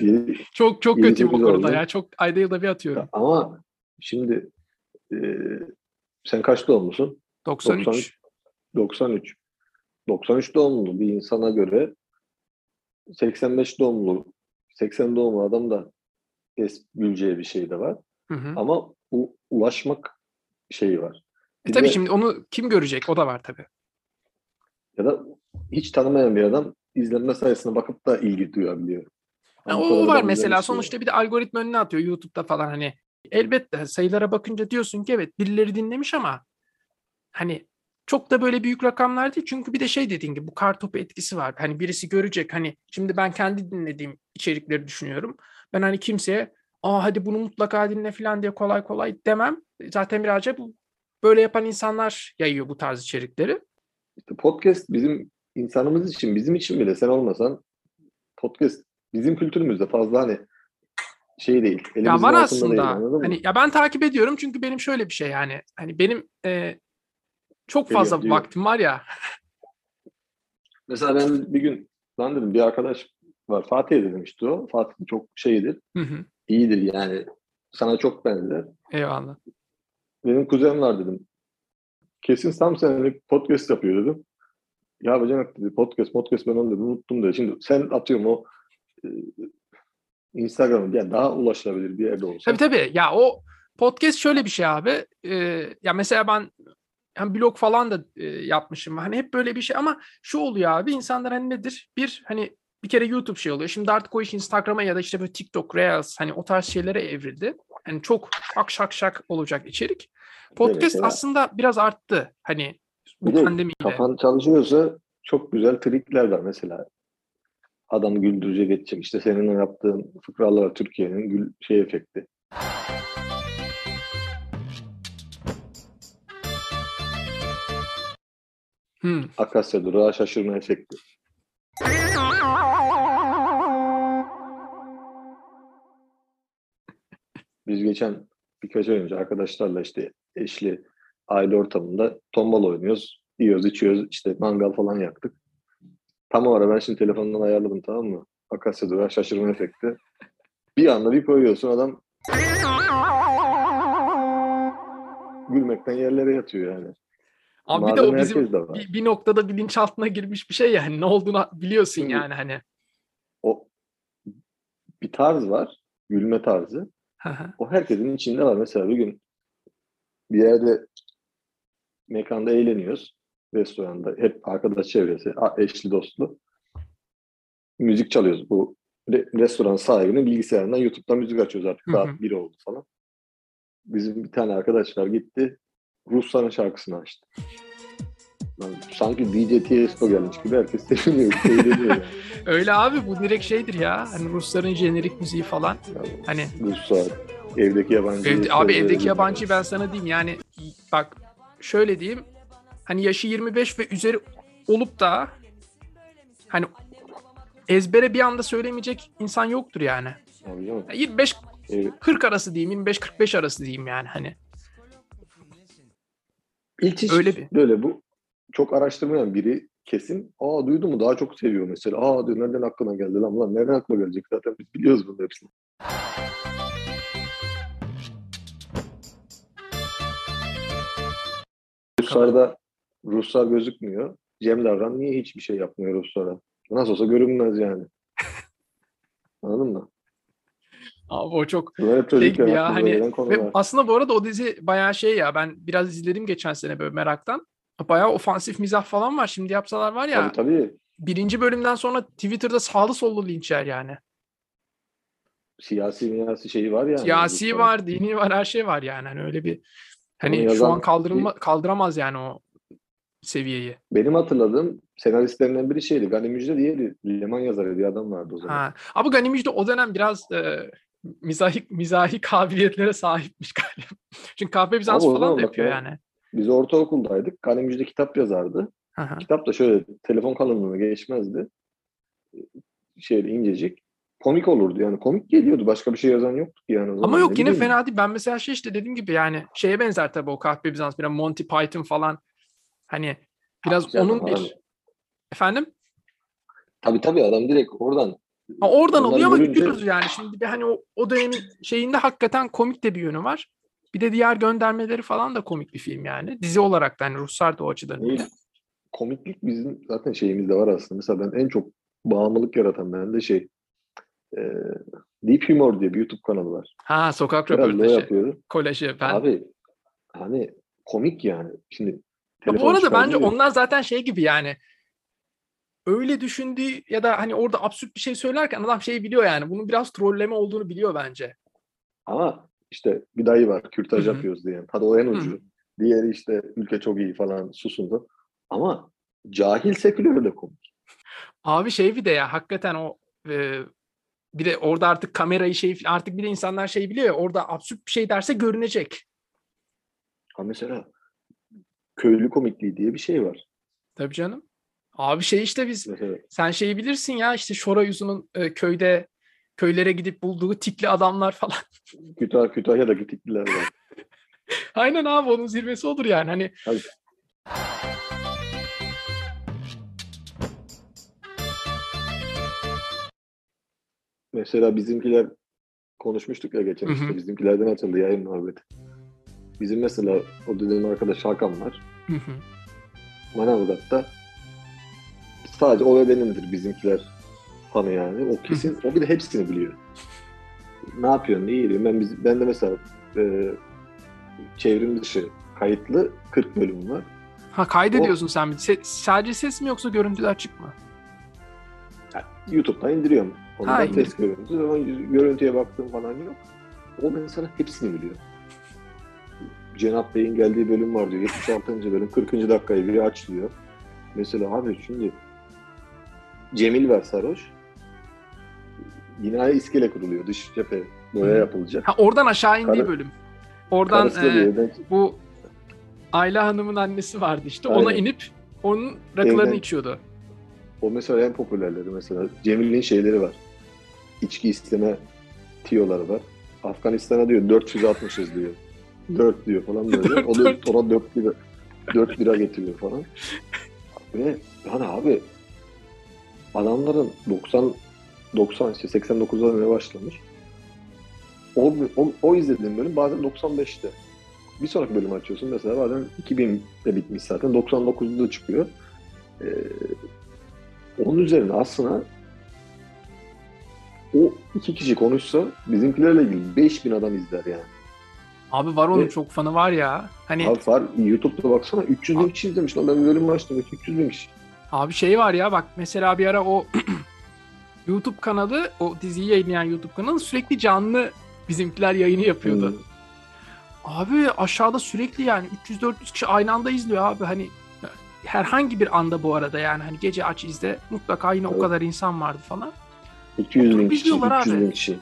Yedi- (laughs) çok çok Yedi, kötüyüm o konuda oldu. ya. Çok ayda yılda bir atıyorum. ama şimdi e, sen kaç doğumlusun? 93. 93. 93 doğumlu bir insana göre 85 doğumlu 80 doğumlu adam da es güleceği bir şey de var. Hı hı. Ama bu ulaşmak şeyi var. E Bir tabii de- şimdi onu kim görecek? O da var tabii. Ya da hiç tanımayan bir adam izlenme sayısına bakıp da ilgi duyabiliyor. Ya Ama o, var mesela sonuçta bir de algoritma önüne atıyor YouTube'da falan hani. Elbette sayılara bakınca diyorsun ki evet birileri dinlemiş ama hani çok da böyle büyük rakamlar değil. Çünkü bir de şey dediğin gibi bu kartopu etkisi var. Hani birisi görecek hani şimdi ben kendi dinlediğim içerikleri düşünüyorum. Ben hani kimseye aa hadi bunu mutlaka dinle falan diye kolay kolay demem. Zaten birazcık bu böyle yapan insanlar yayıyor bu tarz içerikleri. İşte podcast bizim insanımız için, bizim için bile sen olmasan podcast bizim kültürümüzde fazla hani şey değil. Ya var aslında. değil, hani ya ben takip ediyorum çünkü benim şöyle bir şey yani. Hani benim e, çok Geliyor, fazla diyor. vaktim var ya. Mesela ben bir gün lan dedim bir arkadaş var Fatih demişti o. Fatih çok şeydir, Hı hı. iyidir yani. Sana çok benzer. Eyvallah. Benim kuzenim var dedim. Kesin tam senelik podcast yapıyor dedim. Ya bacanak dedi podcast podcast ben onu dedim unuttum dedi. Şimdi sen atıyorum o e, Instagram'ın yani daha ulaşılabilir bir yerde olsa. Tabii tabii. Ya o podcast şöyle bir şey abi. E, ya mesela ben hem blog falan da e, yapmışım. Hani hep böyle bir şey ama şu oluyor abi. insanlar hani nedir? Bir hani bir kere YouTube şey oluyor. Şimdi artık o iş Instagram'a ya da işte böyle TikTok, Reels hani o tarz şeylere evrildi. Hani çok şak şak şak olacak içerik. Podcast mesela- aslında biraz arttı. Hani bu Bir de pandemiyle. kafan çalışıyorsa çok güzel trikler var mesela. adamı güldürecek edecek. İşte senin yaptığın fıkralar Türkiye'nin gül şey efekti. Hmm. Akasya durağı şaşırma efekti. Biz geçen birkaç ay önce arkadaşlarla işte eşli aile ortamında tombala oynuyoruz. Yiyoruz, içiyoruz. işte mangal falan yaktık. Tam o ara ben şimdi telefondan ayarladım tamam mı? Akasya durağı şaşırma efekti. Bir anda bir koyuyorsun adam gülmekten yerlere yatıyor yani. Abi bir de Madem o bizim de bir, bir noktada bilinçaltına girmiş bir şey yani ne olduğunu biliyorsun Tabii. yani hani. O bir tarz var. Gülme tarzı. O herkesin içinde var. Mesela bir gün bir yerde mekanda eğleniyoruz. Restoranda. Hep arkadaş çevresi. Eşli dostlu. Müzik çalıyoruz. Bu re- restoran sahibinin bilgisayarından YouTube'dan müzik açıyoruz artık. Saat. 1 oldu falan. Bizim bir tane arkadaş var gitti. Rusların şarkısını açtı. Sanki DJ Tiesto gelmiş gibi herkes seviniyor. Eğleniyor yani. (laughs) Öyle abi bu direkt şeydir ya. Hani Rusların jenerik müziği falan. Yani Hani Ruslar, evdeki yabancı. Evde, abi evdeki yabancı ben sana diyeyim yani bak şöyle diyeyim hani yaşı 25 ve üzeri olup da hani ezbere bir anda söylemeyecek insan yoktur yani. Canım, 25 ev- 40 arası diyeyim 25 45 arası diyeyim yani hani. İlk hiç Öyle bir- böyle bu çok araştırmayan biri kesin aa duydu mu daha çok seviyor mesela. Aa diyor nereden aklına geldi lan lan nereden aklına gelecek zaten biz biliyoruz bunun hepsini. Ruslarda Ruslar gözükmüyor. Cem Davran niye hiçbir şey yapmıyor Ruslara? Nasıl olsa görünmez yani. (laughs) Anladın mı? Abi o çok hep şey ya hani ve aslında bu arada o dizi bayağı şey ya ben biraz izledim geçen sene böyle meraktan. Bayağı ofansif mizah falan var. Şimdi yapsalar var ya Tabii tabii. birinci bölümden sonra Twitter'da sağlı sollu linç yer yani. Siyasi miyasi şeyi var yani. Siyasi var, dini var, her şey var yani. Hani öyle bir hani Onu şu yazan an kaldırılma, kaldıramaz yani o seviyeyi. Benim hatırladığım senaristlerinden biri şeydi. Gani Müjde diye bir Leman yazarı diye adam vardı o zaman. Ha. Ama Gani Müjde o dönem biraz e, mizahi, mizahi (laughs) kabiliyetlere sahipmiş galiba. Çünkü kahve Bizans o falan da yapıyor ya. yani. Biz ortaokuldaydık. Müjde kitap yazardı. Hı. Kitap da şöyle telefon kalınlığına geçmezdi. Şeyde incecik. Komik olurdu yani. Komik geliyordu. Başka bir şey yazan yoktu yani. o Ama zaman. yok Ne yine fena değil. Ben mesela şey işte dediğim gibi yani şeye benzer tabii o kahve Bizans biraz Monty Python falan. Hani biraz Canım, onun bir adam- efendim Tabii tabii adam direkt oradan. Ha, oradan Onları oluyor ama görünce- gülüyoruz yani. Şimdi bir hani o, o dönemin şeyinde hakikaten komik de bir yönü var. Bir de diğer göndermeleri falan da komik bir film yani. Dizi olarak da hani Ruslar da o açıdan Değil. Komiklik bizim zaten şeyimizde var aslında. Mesela ben en çok bağımlılık yaratan bende şey e, Deep Humor diye bir YouTube kanalı var. Ha sokak röportajı, yapıyor. kolajı. Ben... Abi hani komik yani. Şimdi Ya bu arada bence ya. onlar zaten şey gibi yani öyle düşündüğü ya da hani orada absürt bir şey söylerken adam şey biliyor yani. Bunun biraz trolleme olduğunu biliyor bence. Ama işte bir dayı var kürtaj Hı hı. yapıyoruz diyen. Hadi o en ucu. Diğeri işte ülke çok iyi falan susundu. Ama cahil sekülür de komik. Abi şey bir de ya hakikaten o e, bir de orada artık kamerayı şey artık bir de insanlar şey biliyor ya orada absürt bir şey derse görünecek. Ha mesela köylü komikliği diye bir şey var. Tabii canım. Abi şey işte biz Mesela sen şeyi bilirsin ya işte Şora Yuzu'nun e, köyde köylere gidip bulduğu tikli adamlar falan. (laughs) Kütah Kütahya'daki tikliler var. Aynen abi onun zirvesi olur yani. Hani Tabii. Mesela bizimkiler konuşmuştuk ya geçen işte bizimkilerden açıldı yayın muhabbeti. Bizim mesela o dediğim arkadaş Hakan var. hı hı. Manavgat'ta sadece o ve benimdir bizimkiler fanı yani. O kesin, o bir de hepsini biliyor. Ne yapıyorsun, ne yiyorsun? Ben, biz, ben de mesela e, çevrim dışı kayıtlı 40 bölüm var. ha kaydediyorsun sen bir. Se- sadece ses mi yoksa görüntüler açık mı? Yani YouTube'dan indiriyorum. Ondan Ha, ses görüntü. Ama görüntüye baktığım falan yok. O mesela hepsini biliyor. Cenap Bey'in geldiği bölüm var diyor. 76. bölüm 40. dakikayı biri aç diyor. Mesela abi şimdi Cemil var sarhoş. Yine iskele kuruluyor. Dış cephe boya Hı. yapılacak. Ha oradan aşağı indiği Karı- bölüm. Oradan e, bu Ayla Hanım'ın annesi vardı işte. Aynen. Ona inip onun rakılarını Evden- içiyordu. O mesela en popülerleri mesela. Cemil'in şeyleri var. İçki isteme tiyoları var. Afganistan'a diyor 400 atmışız diyor. 4 diyor falan böyle. (laughs) Dört, o da ona 4 lira 4 lira getiriyor falan. Ve yani abi adamların 90 90 işte 89'da ne başlamış. O, o, o izlediğim bölüm bazen 95'te. Bir sonraki bölüm açıyorsun mesela bazen 2000'de bitmiş zaten 99'da çıkıyor. Ee, onun üzerine aslında o iki kişi konuşsa bizimkilerle ilgili 5000 adam izler yani. Abi var onun Ve- çok fanı var ya. Hani Abi var YouTube'da baksana 300 bin kişi izlemiş lan ben bir bölüm açtım 300 bin kişi. Abi şey var ya bak mesela bir ara o (clears throat) YouTube kanalı o diziyi yayınlayan YouTube kanalı sürekli canlı bizimkiler yayını yapıyordu. Hmm. Abi aşağıda sürekli yani 300-400 kişi aynı anda izliyor abi hani herhangi bir anda bu arada yani hani gece aç izle mutlaka yine o Evet. kadar insan vardı falan. 200 bin kişi, izliyorlar 300 abi. bin kişi.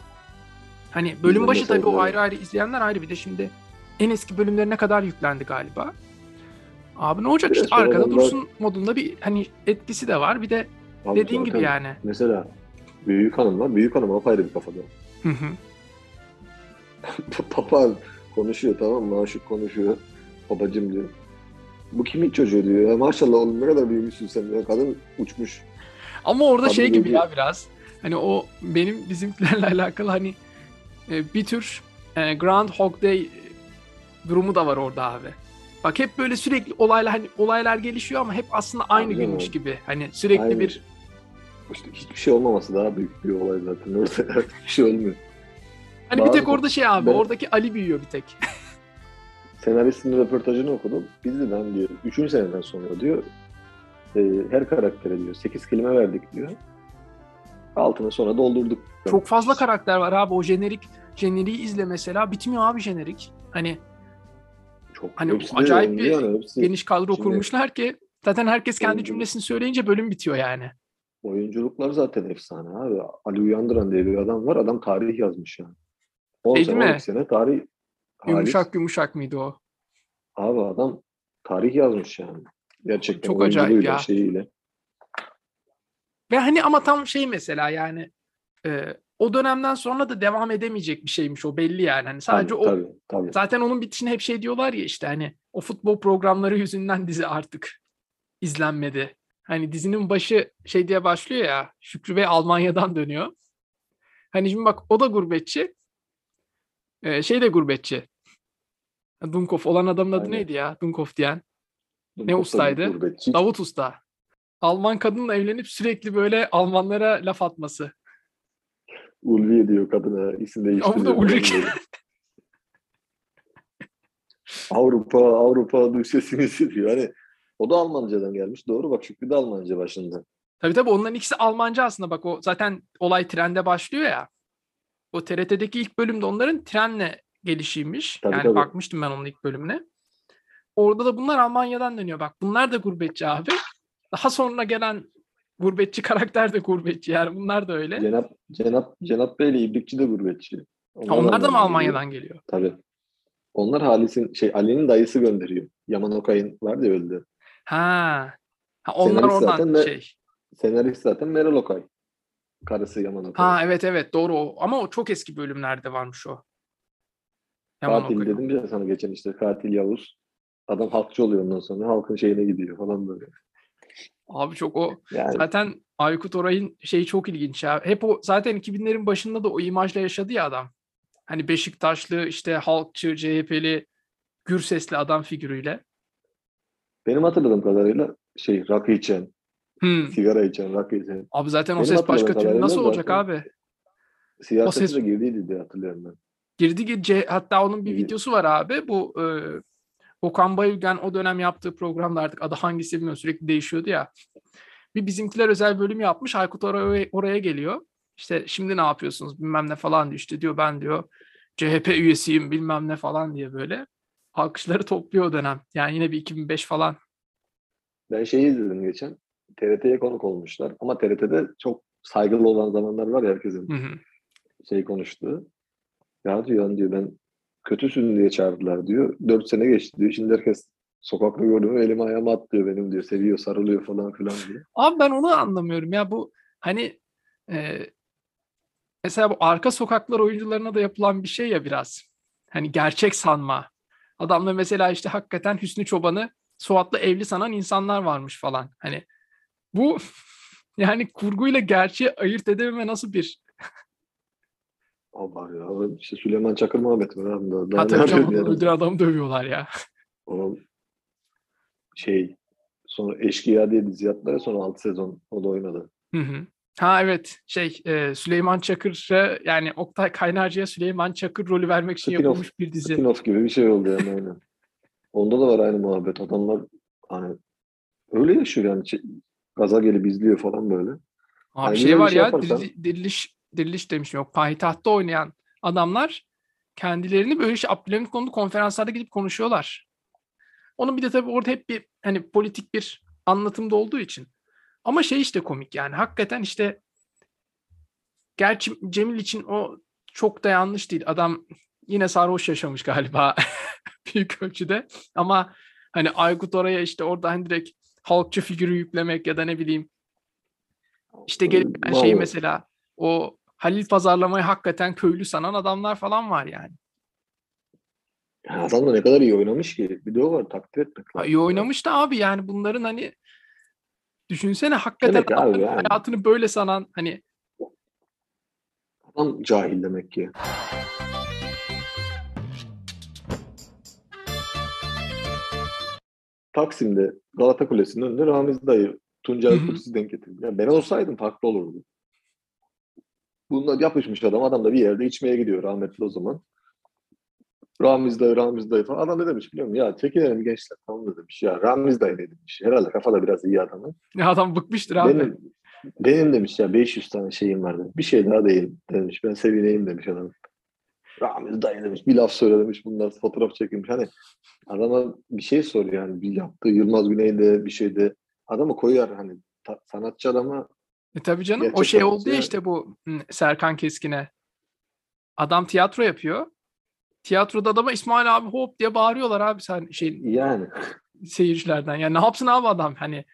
Hani bölüm başı tabii o ayrı ayrı izleyenler ayrı bir de şimdi en eski bölümlerine kadar yüklendi galiba. Abi ne olacak Bir de işte arkada dursun modunda bir hani etkisi de var bir de Abi dediğin gibi yani. Mesela Büyük Hanım var. Büyük Hanım apayrı bir kafada. Hı hı. (laughs) Konuşuyor tamam mı? Aşık konuşuyor. Babacım diyor. Bu kimin çocuğu diyor. Ya maşallah oğlum ne kadar büyümüşsün sen ya. Kadın uçmuş. Ama orada Tabii şey gibi dedi. ya biraz. Hani o benim bizimkilerle (laughs) alakalı hani e, bir tür e, Groundhog Day durumu da var orada abi. Bak hep böyle sürekli olaylar hani olaylar gelişiyor ama hep aslında aynı Aynen günmüş gibi. Hani sürekli Aynen. bir İşte hiçbir şey olmaması daha büyük bir olay zaten. Orada (laughs) hiçbir şey olmuyor. hani bir tek orada şey abi Ben- oradaki Ali büyüyor bir tek. (laughs) Senaristin röportajını okudum. Diziden diyor. Üçüncü seneden sonra diyor. e, her karaktere diyor. Sekiz kelime verdik diyor. Altına sonra doldurduk. Çok fazla karakter var abi o jenerik jeneriği izle mesela bitmiyor abi jenerik. Hani Çok Hani acayip bir yani, hepsi geniş kadro Şimdi- kurmuşlar ki zaten herkes kendi cümlesini söyleyince bölüm bitiyor yani. Oyunculuklar zaten efsane abi. Ali Uyandıran diye bir adam var. Adam tarih yazmış yani. 10 Şey sene, değil mi? 12 sene tarih. Yumuşak yumuşak mıydı o? Abi adam tarih yazmış yani. Gerçekten Çok acayip ya. Şeyiyle. Ve hani ama tam şey mesela yani e, o dönemden sonra da devam edemeyecek bir şeymiş o belli yani. Hani sadece tabii, o Tabii, tabii. zaten onun bitişine hep şey diyorlar ya işte hani o futbol programları yüzünden dizi artık izlenmedi. Hani dizinin başı şey diye başlıyor ya Şükrü Bey Almanya'dan dönüyor. Hani şimdi bak o da gurbetçi. e, şey de gurbetçi. Dunkov olan adamın adı Aynen. neydi ya? Dunkov diyen. Dunkov da ustaydı? gurbetçi. Davut Usta. Alman kadınla evlenip sürekli böyle Almanlara laf atması. Ulviye diyor kadına. isim değiştiriyor. da Ulrike. Avrupa, Avrupa düşesini diyor. Hani o da Almancadan gelmiş. Doğru bak Şükrü de Almanca başında. Tabii tabii onların ikisi Almanca aslında. Bak o zaten olay trende başlıyor ya. O TRT'deki ilk bölümde onların trenle gelişiymiş. Tabii, yani tabii. bakmıştım ben onun ilk bölümüne. Orada da bunlar Almanya'dan dönüyor. Bak bunlar da gurbetçi abi. Daha sonra gelen gurbetçi karakter de gurbetçi. Yani bunlar da öyle. Cenap, Cenap, Cenap Bey ile İbrikçi de gurbetçi. Ha, onlar da mı geliyor. Almanya'dan geliyor? Tabii. Onlar Halis'in şey Ali'nin dayısı gönderiyor. Yaman Okay'ın vardı ya öldü. Ha. Ha onlar Senarist oradan zaten şey. Senarist zaten Meral Okay. Karısı Yaman Okay. Ha evet evet doğru o. Ama o çok eski bölümlerde varmış o. Yaman katil Okay. dedim ya sana geçen işte katil Yavuz. Adam halkçı oluyor ondan sonra halkın şeyine gidiyor falan böyle. Abi çok o Yani zaten Aykut Oray'ın şeyi çok ilginç ya. Hep o zaten 2000'lerin başında da o imajla yaşadı ya adam. Hani Beşiktaşlı işte halkçı, CHP'li, gür sesli adam figürüyle. Benim hatırladığım kadarıyla şey rakı içen, Hmm. sigara içen, rakı içen. Abi zaten o Benim ses başka türlü nasıl olacak zaten- abi? Siyasete ses- girdiydi diye hatırlıyorum ben. Girdi gece hatta onun bir videosu var abi. Bu e, Okan Bayülgen o dönem yaptığı programda artık adı hangisi bilmiyorum sürekli değişiyordu ya. Bir bizimkiler özel bölüm yapmış. Aykut oraya, oraya geliyor. İşte şimdi ne yapıyorsunuz bilmem ne falan diyor. İşte diyor ben diyor CHP üyesiyim bilmem ne falan diye böyle. Alkışları topluyor o dönem. Yani yine bir 2005 falan. Ben şeyi izledim geçen. TRT'ye konuk olmuşlar ama TRT'de çok saygılı olan zamanlar var ya herkesin Hı hı. şey konuştuğu. Ya diyor, "lan diyor ben kötüsün diye çağırdılar diyor. Dört sene geçti diyor. Şimdi herkes sokakta gördüğümü elime ayağıma atlıyor benim diyor. Seviyor, sarılıyor falan filan diyor. Abi ben onu anlamıyorum ya bu hani e, mesela bu arka sokaklar oyuncularına da yapılan bir şey ya biraz. Hani gerçek sanma. Adamla mesela işte hakikaten Hüsnü Çoban'ı Suat'la evli sanan insanlar varmış falan. Hani bu (laughs) yani kurguyla gerçeği ayırt edememe nasıl bir (laughs) Allah ya. İşte Süleyman Çakır muhabbeti var abi. Daha, daha ha ne tabii canım yapayım yani? öldüren adamı dövüyorlar ya. (laughs) Onun şey sonra Eşkıya diye dizi yaptılar ya sonra 6 sezon o da oynadı. Hı hı. Ha evet şey e, Süleyman Çakır'a yani Oktay Kaynarca'ya Süleyman Çakır rolü vermek için Spin-off. yapılmış bir dizi. Spin-off gibi bir şey oldu yani aynen. Onda da var aynı muhabbet. Adamlar hani öyle yaşıyor yani. Şey- Gaza gelip izliyor falan böyle. Abi Yani şey var şey ya yaparsan- dirili- diriliş diriliş demişim yok payitahtta oynayan adamlar kendilerini böyle şey Abdülhamit konulu konferanslarda gidip konuşuyorlar. Onun bir de tabii orada hep bir hani politik bir anlatımda olduğu için. Ama şey işte komik yani hakikaten işte gerçi Cemil için o çok da yanlış değil. Adam yine sarhoş yaşamış galiba (laughs) büyük ölçüde. Ama hani Aykut oraya işte orada hani direkt halkçı figürü yüklemek ya da ne bileyim işte gelip ben Vallahi. mesela o Halil pazarlamayı hakikaten köylü sanan adamlar falan var yani. Yani adam da ne kadar iyi oynamış ki. Bir de o var takdir etmek lazım. İyi oynamış da abi yani bunların hani düşünsene hakikaten Demek abi yani. hayatını böyle sanan hani Adam cahil demek ki. Taksim'de Galata Kulesi'nin önünde Ramiz dayı Tuncay. Kursi denk getirdi. Yani ben olsaydım farklı olurdu. Bunlar yapışmış adam. Adam da bir yerde içmeye gidiyor rahmetli o zaman. Ramiz dayı, Ramiz dayı falan. Adam ne demiş biliyor musun? Ya çekilelim gençler tamam da demiş. Ya Ramiz dayı ne demiş. Herhalde kafada biraz iyi adamın. ya adam bıkmıştır abi. Benim, benim demiş ya 500 tane şeyim var demiş. Bir şey daha değil demiş. Ben sevineyim demiş adam. Ramiz dayı demiş. Bir laf söyle demiş. Bunlar fotoğraf çekilmiş. Hani adama bir şey soruyor yani. Bir yaptığı Yılmaz Güney'de bir şeyde adamı koyar hani ta- sanatçı adama E tabii canım o şey oldu ya işte bu Serkan Keskin'e. Adam tiyatro yapıyor. Tiyatroda adama İsmail abi hop diye bağırıyorlar abi sen şey yani seyircilerden. Yani ne yapsın abi adam hani.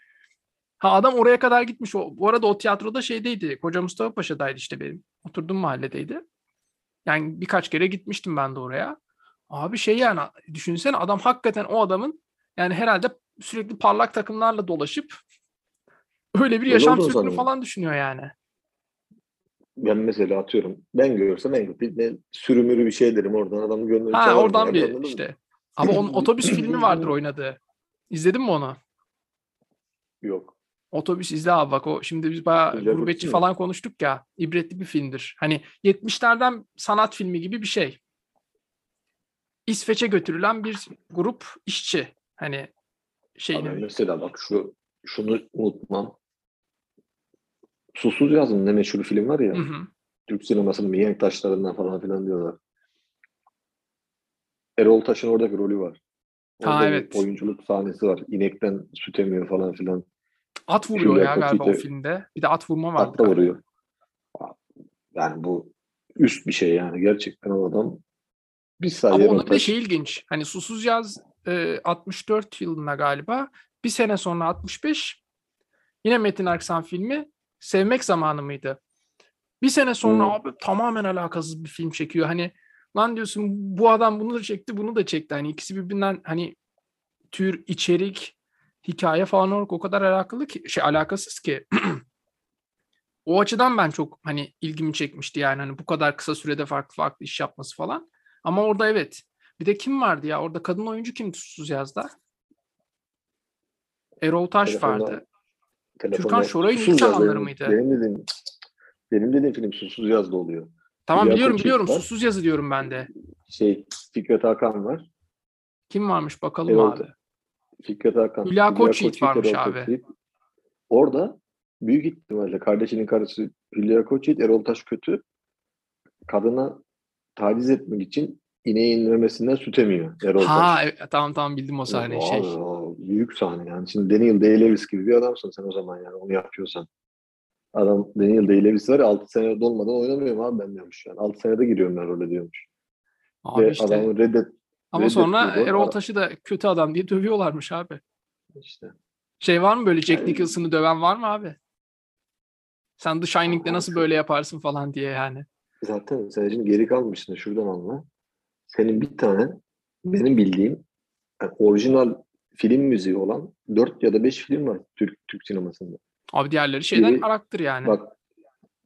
Ha adam oraya kadar gitmiş. O, bu arada o tiyatroda şeydeydi. Koca Mustafa Paşa'daydı işte benim. Oturduğum mahalledeydi. Yani birkaç kere gitmiştim ben de oraya. Abi şey yani düşünsene adam hakikaten o adamın yani herhalde sürekli parlak takımlarla dolaşıp öyle bir yaşam sürdüğünü falan düşünüyor yani. Ben mesela atıyorum ben görsem en kötü sürümürü bir şey derim oradan adamın gönlünü Ha oradan bir anladın mı? işte. Ama onun otobüs filmi vardır oynadığı. İzledin mi onu? Yok. Otobüs izle abi bak o şimdi biz bayağı Güzel gurbetçi falan konuştuk ya. ibretli bir filmdir. Hani 70'lerden sanat filmi gibi bir şey. İsveç'e götürülen bir grup işçi. Hani şeyini. Abi mesela bak şu şunu unutmam. Susuz Yazın ne meşhur film var ya. Hı hı. Türk sinemasının mihenk taşlarından falan filan diyorlar. Erol Taş'ın oradaki rolü var. Ha, Orada bir evet. oyunculuk sahnesi var. İnekten süt emiyor falan filan. At vuruyor Julia ya galiba o filmde. Bir de at vurma vardı. Hatta galiba. vuruyor. Yani bu üst bir şey yani. Gerçekten o adam bir saniye Ama de Taş- şey ilginç. Hani Susuz Yaz e, 64 yılında galiba. Bir sene sonra 65. Yine Metin Aksan filmi. Sevmek zamanı mıydı? Bir sene sonra Hmm. abi tamamen alakasız bir film çekiyor. Hani lan diyorsun bu adam bunu da çekti bunu da çekti. Hani ikisi birbirinden hani tür, içerik, hikaye falan olarak o kadar alakalı ki şey alakasız ki. (clears throat) o açıdan ben çok hani ilgimi çekmişti yani hani bu kadar kısa sürede farklı farklı iş yapması falan. Ama orada evet. Bir de kim vardı ya? Orada kadın oyuncu kim Susuz Yaz'da? Erol Taş Telefonda- vardı. Telefonda Türkan Şoray'ın ilk zamanları benim- mıydı? Benim dediğim, benim dediğim film Susuz Yaz'da oluyor. Tamam Hülya biliyorum biliyorum. var. Susuz Yazı diyorum ben de. Şey Fikret Hakan var. Kim varmış bakalım Erol abi. Fikret Hakan. Hülya Koçyiğit Koçyiğit, varmış Erol abi. Koçyiğit. Orada büyük ihtimalle kardeşinin karısı Hülya Koçyiğit, Erol Taş kötü. Kadına taciz etmek için ineğin memesinden süt emiyor Erol Ha evet, tamam tamam bildim o sahneyi. Abi, Şey. o büyük sahne yani. Şimdi Daniel Day-Lewis gibi bir adamsın sen o zaman yani onu yapıyorsan. Adam Daniel Day-Lewis var ya 6 sene dolmadan oynamıyorum abi ben diyormuş yani. 6 senede giriyorum ben role diyormuş. Abi Ve işte. adamı reddet Ama reddet sonra. Erol Taş'ı da kötü adam diye dövüyorlarmış abi. işte. Şey var mı böyle Jack Yani- Nicholson'ı döven var mı abi? Sen The Shining'de nasıl böyle yaparsın falan diye yani. Zaten sen şimdi geri kalmışsın şuradan anla. Senin bir tane benim bildiğim yani orijinal film müziği olan 4 ya da 5 film var Türk Türk sinemasında. Abi diğerleri şeyden Biri- araktır yani. Bak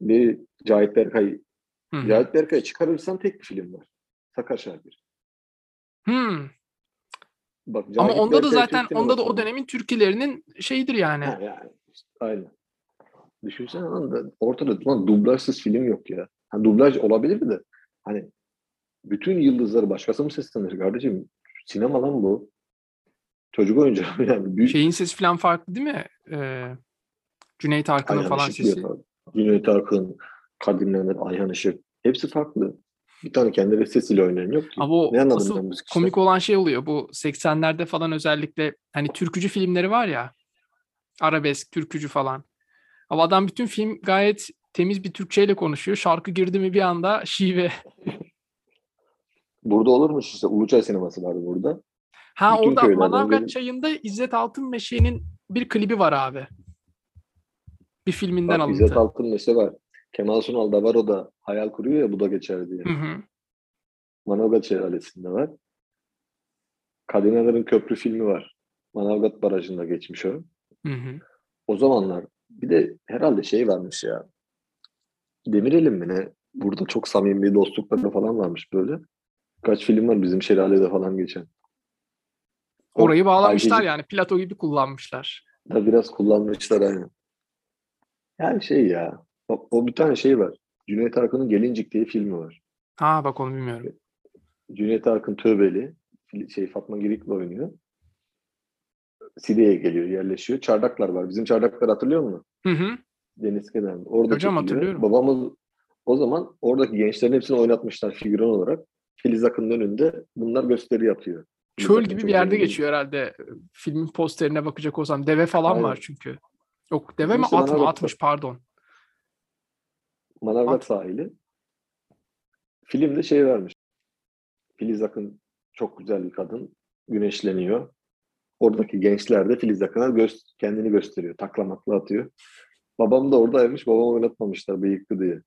bir Cahit Berkay. Hı hı. Cahit Berkay çıkarırsan tek bir film var. Sakar Şakir. Hmm. Bak, Ama Cahit onda da Berkay zaten Türk onda da o dönemin türkülerinin şeyidir yani. Ha, yani işte, aynen. Düşünsene lan da ortada lan dublajsız film yok ya. Ha, dublaj olabilir de hani bütün yıldızları başkası mı seslenir kardeşim? Sinema lan bu. Çocuk oyuncağı yani. Büyük, Şeyin sesi falan farklı değil mi? Ee, Cüneyt Arkın'ın Ayhan falan Işık sesi. yapar. Cüneyt Arkın, Kadir Mehmet, Ayhan Işık. Hepsi farklı. Bir tane kendi sesiyle oynayan yok ki. Ama o ne asıl komik olan şey oluyor. Bu 80'lerde falan özellikle hani türkücü filmleri var ya. Arabesk, türkücü falan. Ama adam bütün film gayet temiz bir Türkçeyle konuşuyor. Şarkı girdi mi bir anda şive. (laughs) Burada olurmuş işte Uluçay sineması vardı burada. Ha Bütün orada Manavgat Çayı'nda İzzet Altınmeşe'nin bir klibi var abi. Bir filminden alıntı. İzzet Altınmeşe var. Kemal Sunal da var o da hayal kuruyor ya bu da geçer diye. Hı hı. Manavgat Şelalesi'nde var. Kadinaların Köprü filmi var. Manavgat Barajı'nda geçmiş o. Hı hı. O zamanlar bir de herhalde şey varmış ya. Demirel'in mi ne? Burada çok samimi dostlukları falan varmış böyle. Kaç film var bizim şelalede falan geçen. Orayı bağlamışlar yani. Plato gibi kullanmışlar. Da biraz kullanmışlar aynı. Yani şey ya. O, o bir tane şey var. Cüneyt Arkın'ın Gelincik diye filmi var. Ha bak onu bilmiyorum. Cüneyt Arkın tövbeli. Şey Fatma Girik'le oynuyor. Side'ye geliyor, yerleşiyor. Çardaklar var. Bizim çardaklar hatırlıyor musun? Hı hı. Deniz kenarında. Orada Hocam hatırlıyorum. Babamız o zaman oradaki gençlerin hepsini oynatmışlar figüran olarak. Filiz Akın'ın önünde bunlar gösteri yapıyor. Filiz Çöl Akın gibi bir yerde ünlü. geçiyor herhalde. Filmin posterine bakacak olsam. Deve falan Aynen. var çünkü. Yok deve Bizim mi at mı? Atmış pardon. Manavgat At. sahili. Filmde şey vermiş. Filiz Akın çok güzel bir kadın. Güneşleniyor. Oradaki gençler de Filiz Akın'a göz, kendini gösteriyor. Taklamakla atıyor. Babam da oradaymış. Babam oynatmamışlar bıyıklı diye.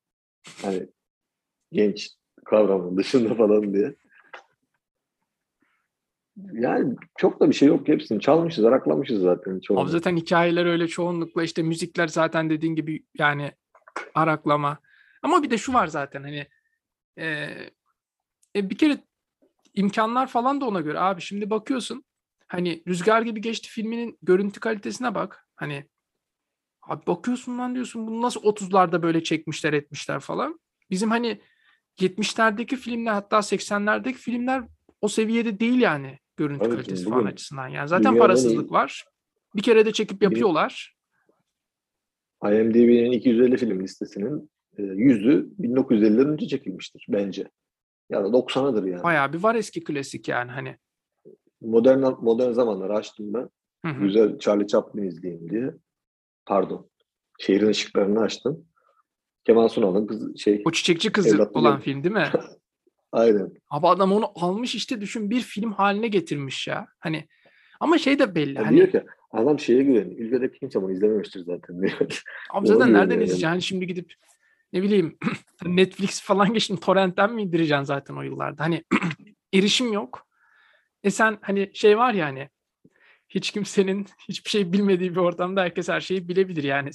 Hani genç kavramın dışında falan diye. Yani çok da bir şey yok. Hepsini çalmışız, araklamışız zaten. çoğunu. Abi zaten hikayeler öyle çoğunlukla işte müzikler zaten dediğin gibi yani araklama. Ama bir de şu var zaten hani e, e, bir kere imkanlar falan da ona göre abi şimdi bakıyorsun hani Rüzgar gibi geçti filminin görüntü kalitesine bak hani abi bakıyorsun lan diyorsun bunu nasıl 30'larda böyle çekmişler etmişler falan. Bizim hani 70'lerdeki filmler hatta 80'lerdeki filmler o seviyede değil yani görüntü Evet, kalitesi falan açısından. Yani zaten parasızlık iyi- var. Bir kere de çekip yapıyorlar. IMDb'nin 250 film listesinin e, yüzü 1950'den önce çekilmiştir bence. Ya da 90'adır yani. Bayağı bir var eski klasik yani hani. Modern modern zamanları açtım ben. Hı hı. Güzel Charlie Chaplin izleyeyim diye. Pardon. Şehrin ışıklarını açtım. Kemal Sunal'ın kız şey O çiçekçi kızı olan film değil mi? (laughs) aynen. Abi adam onu almış işte düşün bir film haline getirmiş ya. Hani ama şey de belli. Ya Hani diyor ki adam şeye güveniyor. Ülkede kimse bunu izlememiştir zaten diyor. (laughs) abi zaten nereden yani. izleyeceksin? Hani şimdi gidip ne bileyim (laughs) Netflix falan geçtin torrentten mi indireceksin zaten o yıllarda? Hani (clears throat) erişim yok. E sen hani şey var ya hani hiç kimsenin hiçbir şey bilmediği bir ortamda herkes her şeyi bilebilir yani.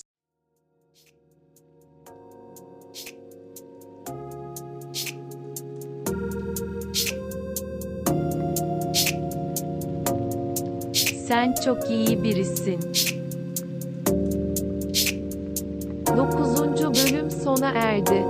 Sen çok iyi birisin. 9. bölüm sona erdi.